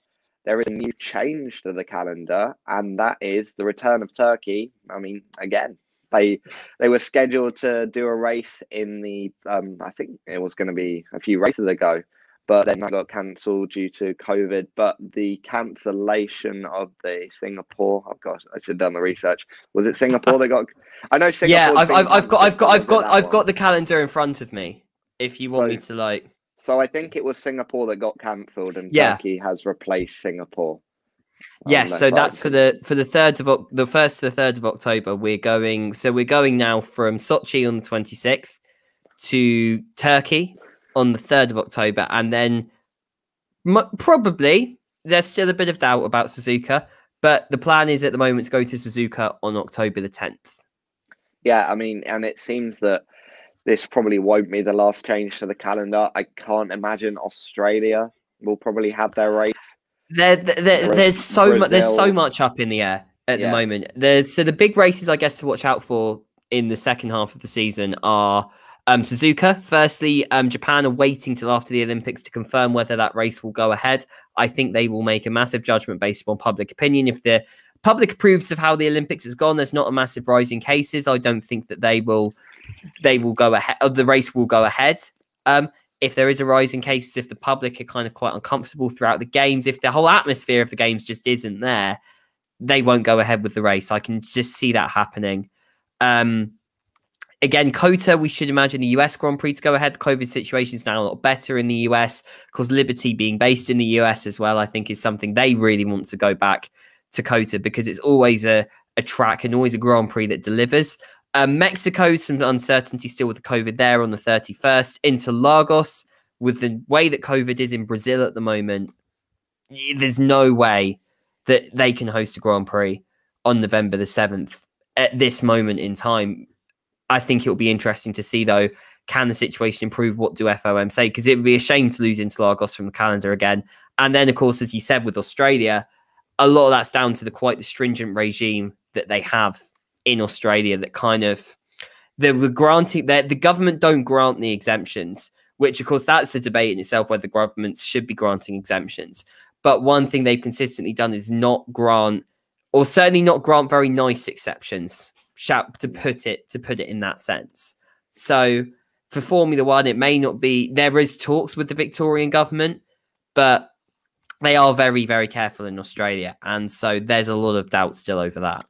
there is a new change to the calendar, and that is the return of Turkey. I mean, again, they they were scheduled to do a race in the um, I think it was going to be a few races ago, but then that got cancelled due to COVID. But the cancellation of the Singapore, oh gosh, I should have done the research. Was it Singapore that got? I know Singapore. Yeah, I've, I've, I've got I've got I've got I've got the calendar in front of me. If you want so, me to like. So I think it was Singapore that got cancelled, and yeah. Turkey has replaced Singapore. Um, yes, so that's for the for the third of the first to the third of October. We're going. So we're going now from Sochi on the twenty sixth to Turkey on the third of October, and then m- probably there's still a bit of doubt about Suzuka, but the plan is at the moment to go to Suzuka on October the tenth. Yeah, I mean, and it seems that this probably won't be the last change to the calendar. I can't imagine Australia will probably have their race. There, there there's so much. There's so much up in the air at yeah. the moment. The, so the big races, I guess, to watch out for in the second half of the season are um, Suzuka. Firstly, um, Japan are waiting till after the Olympics to confirm whether that race will go ahead. I think they will make a massive judgment based on public opinion. If the public approves of how the Olympics has gone. There's not a massive rise in cases. I don't think that they will they will go ahead. The race will go ahead. Um, if there is a rise in cases, if the public are kind of quite uncomfortable throughout the games, if the whole atmosphere of the games just isn't there, they won't go ahead with the race. I can just see that happening. Um, again, COTA, we should imagine the US Grand Prix to go ahead. The COVID situation is now a lot better in the US because Liberty being based in the US as well, I think is something they really want to go back to COTA because it's always a, a track and always a Grand Prix that delivers. Um, Mexico, some uncertainty still with the COVID there on the 31st. Interlagos, with the way that COVID is in Brazil at the moment, there's no way that they can host a Grand Prix on November the 7th at this moment in time. I think it'll be interesting to see, though, can the situation improve? What do FOM say? Because it would be a shame to lose Interlagos from the calendar again. And then, of course, as you said, with Australia, a lot of that's down to the quite the stringent regime that they have in Australia that kind of they were granting that the government don't grant the exemptions, which of course that's a debate in itself whether governments should be granting exemptions. But one thing they've consistently done is not grant, or certainly not grant very nice exceptions. To put it to put it in that sense. So for Formula One, it may not be. There is talks with the Victorian government, but they are very very careful in Australia, and so there's a lot of doubt still over that.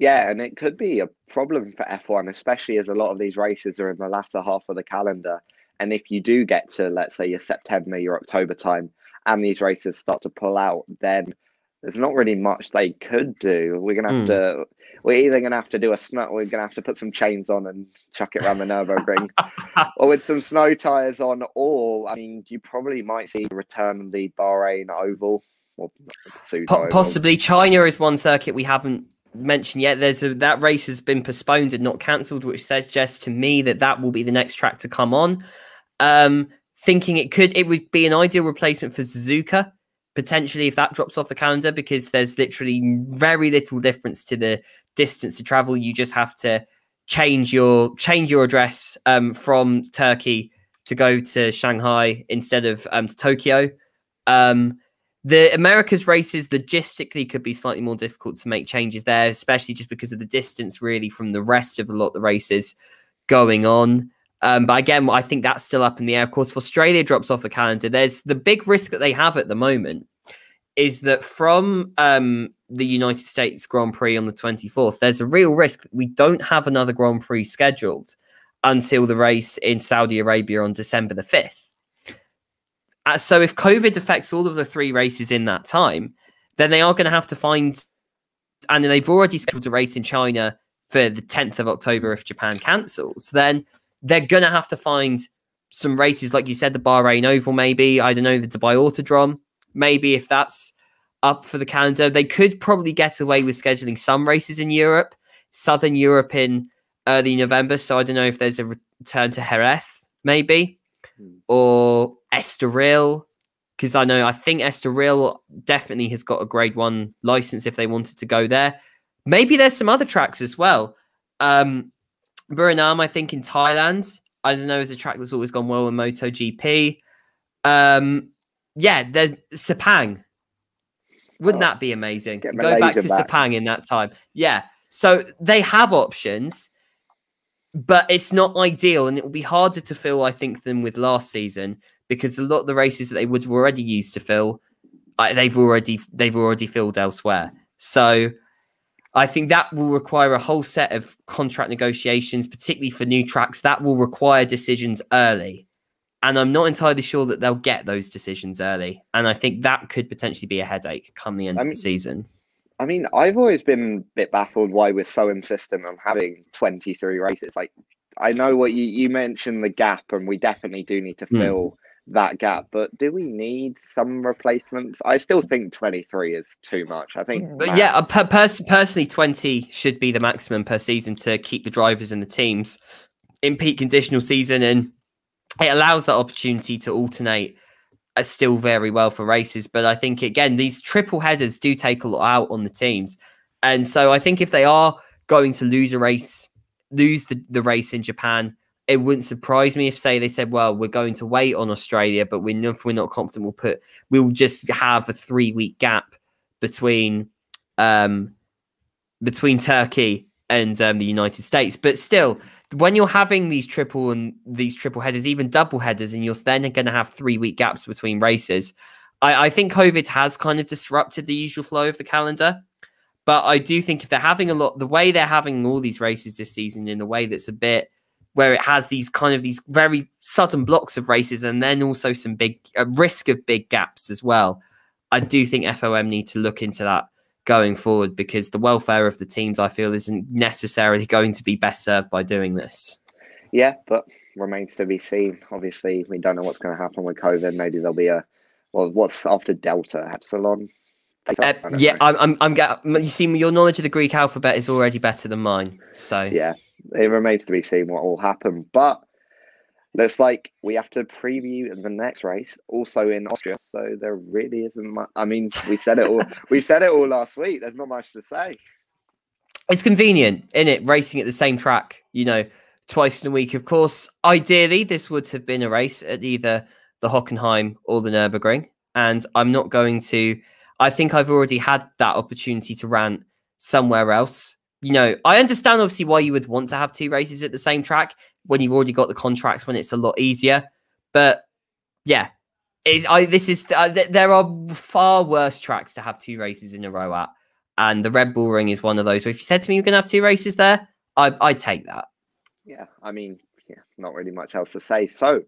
Yeah, and it could be a problem for F1, especially as a lot of these races are in the latter half of the calendar. And if you do get to, let's say, your September, your October time, and these races start to pull out, then there's not really much they could do. We're gonna have mm. to. We're either gonna have to do a snow. We're gonna have to put some chains on and chuck it around the Nurburgring, or with some snow tires on. Or I mean, you probably might see return the Bahrain Oval. Or po- possibly China is one circuit we haven't mentioned yet. There's a, that race has been postponed and not cancelled, which suggests to me that that will be the next track to come on. Um, thinking it could, it would be an ideal replacement for Suzuka potentially if that drops off the calendar because there's literally very little difference to the distance to travel. You just have to change your change your address um, from Turkey to go to Shanghai instead of um, to Tokyo. Um, the Americas races logistically could be slightly more difficult to make changes there, especially just because of the distance really from the rest of a lot of the races going on. Um, but again, I think that's still up in the air. Of course, if Australia drops off the calendar, there's the big risk that they have at the moment is that from um, the United States Grand Prix on the 24th, there's a real risk that we don't have another Grand Prix scheduled until the race in Saudi Arabia on December the 5th. Uh, so if COVID affects all of the three races in that time, then they are going to have to find, and they've already scheduled a race in China for the 10th of October if Japan cancels, then they're going to have to find some races, like you said, the Bahrain Oval, maybe. I don't know, the Dubai Autodrome, maybe if that's up for the calendar. They could probably get away with scheduling some races in Europe, Southern Europe in early November. So I don't know if there's a return to Jerez, maybe, hmm. or Estoril. Because I know, I think Estoril definitely has got a grade one license if they wanted to go there. Maybe there's some other tracks as well. Um, Buriram, I think in Thailand. I don't know, is a track that's always gone well in MotoGP. Um, yeah, the Sepang. Wouldn't oh, that be amazing? Go back to back. Sepang in that time. Yeah. So they have options, but it's not ideal, and it will be harder to fill, I think, than with last season because a lot of the races that they would have already used to fill, they've already they've already filled elsewhere. So I think that will require a whole set of contract negotiations, particularly for new tracks. That will require decisions early. And I'm not entirely sure that they'll get those decisions early. And I think that could potentially be a headache come the end I of the season. I mean, I've always been a bit baffled why we're so insistent on having 23 races. Like, I know what you, you mentioned the gap, and we definitely do need to hmm. fill mm that gap. But do we need some replacements? I still think 23 is too much. I think. But yeah, uh, per- pers- personally, 20 should be the maximum per season to keep the drivers and the teams in peak conditional season, and it allows that opportunity to alternate. Uh, still very well for races, but I think again these triple headers do take a lot out on the teams, and so I think if they are going to lose a race, lose the, the race in Japan, it wouldn't surprise me if say they said, well, we're going to wait on Australia, but we're if we're not confident, we'll put we'll just have a three week gap between um, between Turkey and um, the United States. But still, when you're having these triple and these triple headers, even double headers, and you're then going to have three week gaps between races, I, I think COVID has kind of disrupted the usual flow of the calendar. But I do think if they're having a lot, the way they're having all these races this season in a way that's a bit where it has these kind of these very sudden blocks of races and then also some big a risk of big gaps as well. I do think FOM need to look into that going forward because the welfare of the teams I feel isn't necessarily going to be best served by doing this. Yeah, but remains to be seen. Obviously, we don't know what's going to happen with COVID. Maybe there'll be a well, what's after Delta Epsilon? Uh, yeah, I'm, I'm, I'm. You see, your knowledge of the Greek alphabet is already better than mine. So yeah, it remains to be seen what will happen. But looks like we have to preview the next race also in Austria. So there really isn't much. I mean, we said it all. we said it all last week. There's not much to say. It's convenient, in it, racing at the same track. You know, twice in a week. Of course, ideally, this would have been a race at either the Hockenheim or the Nurburgring, and I'm not going to. I think I've already had that opportunity to rant somewhere else. You know, I understand obviously why you would want to have two races at the same track when you've already got the contracts when it's a lot easier. But yeah, is I this is uh, th- there are far worse tracks to have two races in a row at, and the Red Bull Ring is one of those. So if you said to me you're going to have two races there, I I'd take that. Yeah, I mean, yeah, not really much else to say. So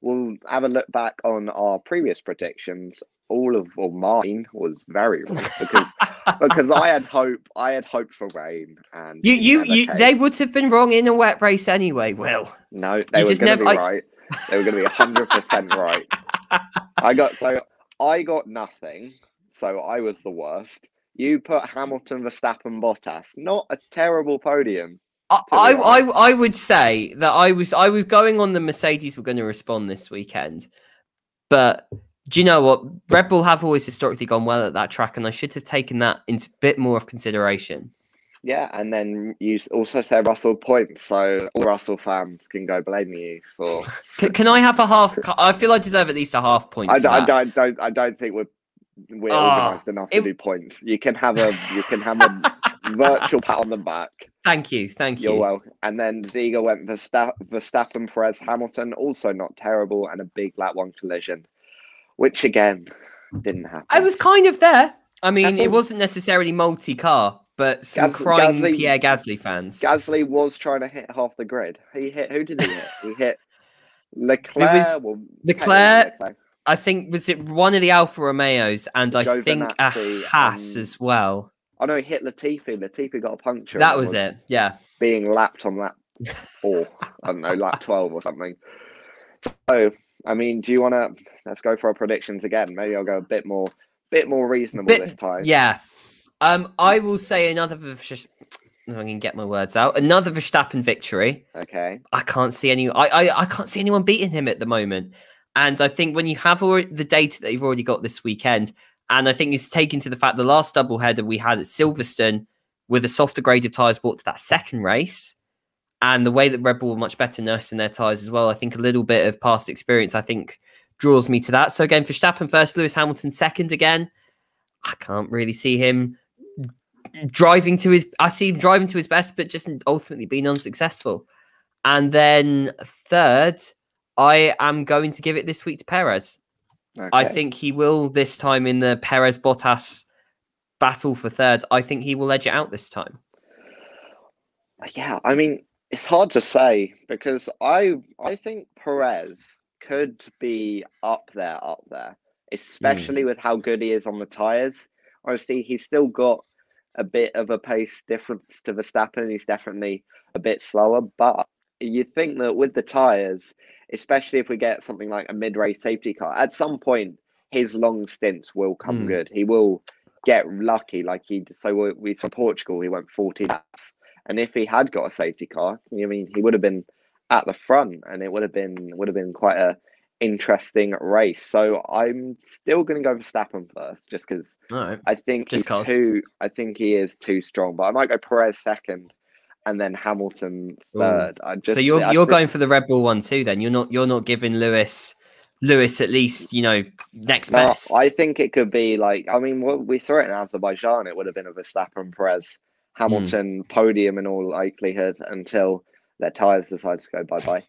we'll have a look back on our previous predictions. All of well, mine was very wrong because because I had hope I had hope for rain and you you, you they would have been wrong in a wet race anyway. Will no, they you were going to be I... right. They were going to be hundred percent right. I got so I got nothing, so I was the worst. You put Hamilton, Verstappen, Bottas. Not a terrible podium. I, I, I would say that I was I was going on the Mercedes were going to respond this weekend, but do you know what? Red Bull have always historically gone well at that track, and I should have taken that into a bit more of consideration. Yeah, and then you also say Russell points, so all Russell fans can go blame you for. can, can, I have a half? I feel I deserve at least a half point. I, I don't, don't, I don't think we're we're ah, oh, organised enough it, to do points. You can have a, you can have a virtual pat on the back. Thank you, thank you. You're welcome. And then Ziegler went Verstappen, Verstappen, Perez, Hamilton, also not terrible, and a big lap one collision, which again didn't happen. I was kind of there. I mean, it wasn't necessarily multi-car, but some Gas- crying Gasly, Pierre Gasly fans. Gasly was trying to hit half the grid. He hit. Who did he hit? he hit Leclerc. It was well, Leclerc, Leclerc. I think was it one of the Alfa Romeos, and I Joe think a Haas as well. I know he hit Latifi. Latifi got a puncture. That was, was it. Yeah. Being lapped on lap four. I don't know, lap 12 or something. So, I mean, do you want to let's go for our predictions again? Maybe I'll go a bit more, bit more reasonable bit, this time. Yeah. Um, I will say another. I can get my words out. Another Verstappen victory. Okay. I can't see any. I, I I can't see anyone beating him at the moment. And I think when you have already, the data that you've already got this weekend, and I think it's taken to the fact the last double header we had at Silverstone with a softer grade of tyres brought to that second race, and the way that Red Bull were much better nursing their tyres as well. I think a little bit of past experience, I think, draws me to that. So again, Verstappen first, Lewis Hamilton second again. I can't really see him driving to his. I see him driving to his best, but just ultimately being unsuccessful. And then third, I am going to give it this week to Perez. Okay. I think he will this time in the Perez Bottas battle for third. I think he will edge it out this time. Yeah, I mean, it's hard to say because I I think Perez could be up there, up there, especially mm. with how good he is on the tires. Obviously, he's still got a bit of a pace difference to Verstappen. He's definitely a bit slower, but you think that with the tires, especially if we get something like a mid-race safety car, at some point his long stints will come mm. good. He will get lucky, like he. So we, we saw Portugal, he went forty laps, and if he had got a safety car, I mean, he would have been at the front, and it would have been would have been quite a interesting race. So I'm still going to go for Verstappen first, just because right. I think just he's cause. too. I think he is too strong, but I might go Perez second and then Hamilton third. I just, so you're I you're think... going for the Red Bull one too. Then you're not you're not giving Lewis Lewis at least, you know, next No, best. I think it could be like I mean, we saw it in Azerbaijan. It would have been a Verstappen, Perez, Hamilton hmm. podium in all likelihood until their tires decide to go bye bye.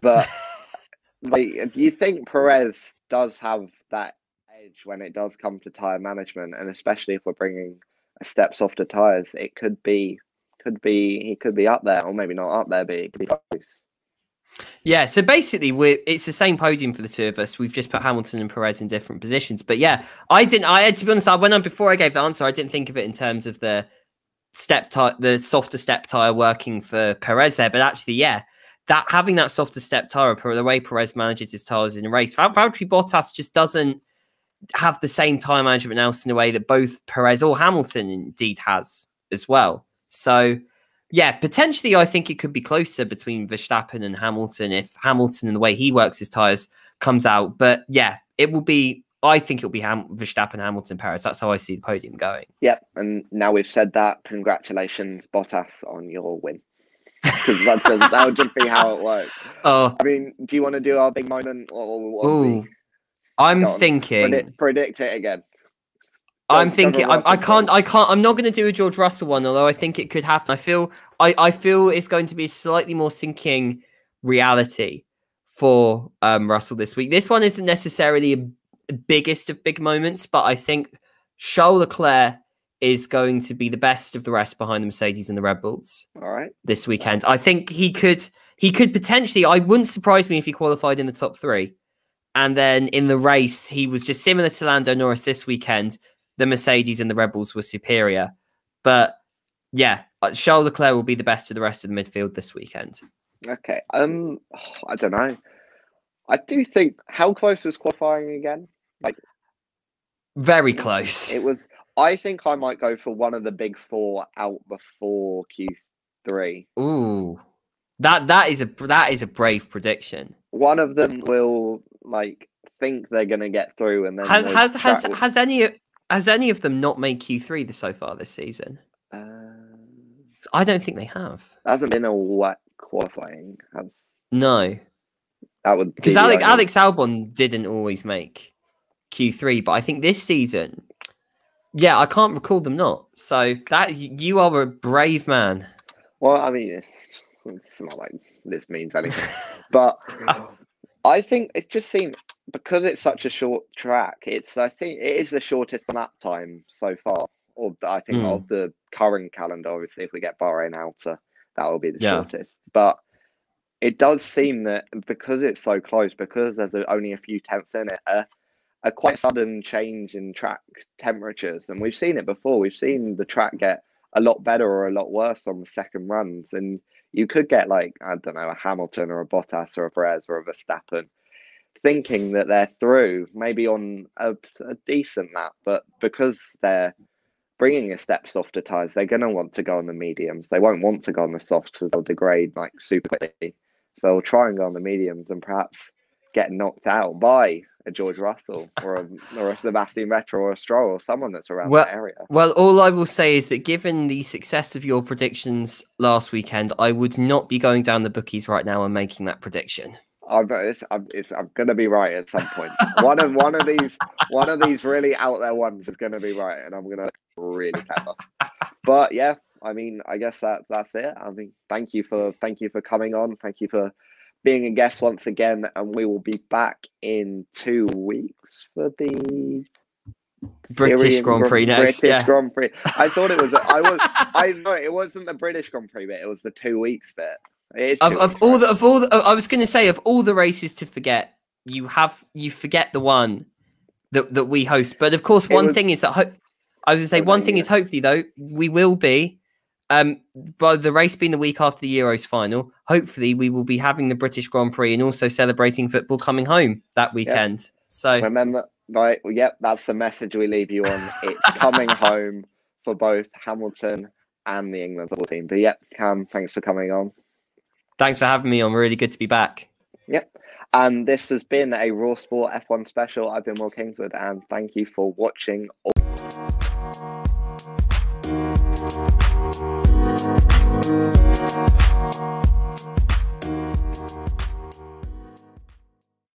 But like, do you think Perez does have that edge when it does come to tire management, and especially if we're bringing a step softer tires, it could be could be he could be up there, or maybe not up there, but it could be close. Yeah, so basically, we're it's the same podium for the two of us. We've just put Hamilton and Perez in different positions. But yeah, I didn't. I had to be honest. I went on before I gave the answer. I didn't think of it in terms of the step tire, the softer step tire working for Perez there. But actually, yeah, that having that softer step tire, the way Perez manages his tires in a race, Val- Valtteri Bottas just doesn't have the same tire management else in a way that both Perez or Hamilton indeed has as well. So yeah, potentially, I think it could be closer between Verstappen and Hamilton if Hamilton and the way he works his tires comes out. But yeah, it will be. I think it'll be Ham- Verstappen, Hamilton, Perez. That's how I see the podium going. Yep, and now we've said that, congratulations, Bottas, on your win. Because that's just, that would just be how it works. Oh, I mean, do you want to do our big moment, or what ooh, we I'm Go thinking. predict, predict it again? I'm Go- thinking. I, I can't. I can't. I'm not going to do a George Russell one, although I think it could happen. I feel. I, I feel it's going to be a slightly more sinking reality for um, Russell this week. This one isn't necessarily a biggest of big moments, but I think Charles Leclerc is going to be the best of the rest behind the Mercedes and the Red Bulls All right. this weekend. I think he could. He could potentially. I wouldn't surprise me if he qualified in the top three. And then in the race, he was just similar to Lando Norris this weekend. The Mercedes and the Red Bulls were superior. But yeah, uh, Charles Leclerc will be the best of the rest of the midfield this weekend. Okay. Um, I don't know. I do think how close was qualifying again? Very close. It was. I think I might go for one of the big four out before Q three. Ooh, that that is a that is a brave prediction. One of them will like think they're gonna get through, and then Has has has will- has any has any of them not made Q three so far this season? Uh, I don't think they have. hasn't been a wet qualifying. Has No, that would because be Alex Alex Albon didn't always make Q three, but I think this season, yeah, I can't recall them not. So that you are a brave man. Well, I mean, it's, not like this means anything, but I think it just seems because it's such a short track. It's I think it is the shortest lap time so far, or I think Mm. of the current calendar. Obviously, if we get Bahrain outer, that will be the Yeah. shortest. But it does seem that because it's so close, because there's only a few tenths in it, a, a quite sudden change in track temperatures, and we've seen it before. We've seen the track get a lot better or a lot worse on the second runs, and you could get like I don't know a Hamilton or a Bottas or a Perez or a Verstappen, thinking that they're through, maybe on a, a decent lap, but because they're bringing a step softer tires, they're going to want to go on the mediums. They won't want to go on the softs because they'll degrade like super quickly. So they'll try and go on the mediums and perhaps get knocked out by a George Russell or a, or a Sebastian Vettel or a Stroll or someone that's around Well- that area. Well, all I will say is that given the success of your predictions last weekend, I would not be going down the bookies right now and making that prediction. I'm, it's, I'm, it's, I'm gonna be right at some point. one of one of these one of these really out there ones is gonna be right, and I'm gonna really clever. But yeah, I mean, I guess that that's it. I mean, thank you for thank you for coming on. Thank you for being a guest once again, and we will be back in two weeks for the British Styrian Grand Prix next, British yeah. Grand Prix. I thought it was. I was. I know it wasn't the British Grand Prix bit. It was the two weeks bit. Of, of all the of all the, I was going to say of all the races to forget, you have you forget the one that that we host. But of course, one was- thing is that ho- I was going to say oh, one thing Romania. is hopefully though we will be. Um, by the race being the week after the Euros final, hopefully we will be having the British Grand Prix and also celebrating football coming home that weekend. So Remember, right? Yep, that's the message we leave you on. It's coming home for both Hamilton and the England football team. But yep, Cam, thanks for coming on. thanks for having me on. Really good to be back. Yep. And this has been a Raw Sport F1 special. I've been Will Kingswood, and thank you for watching. all- Thank you.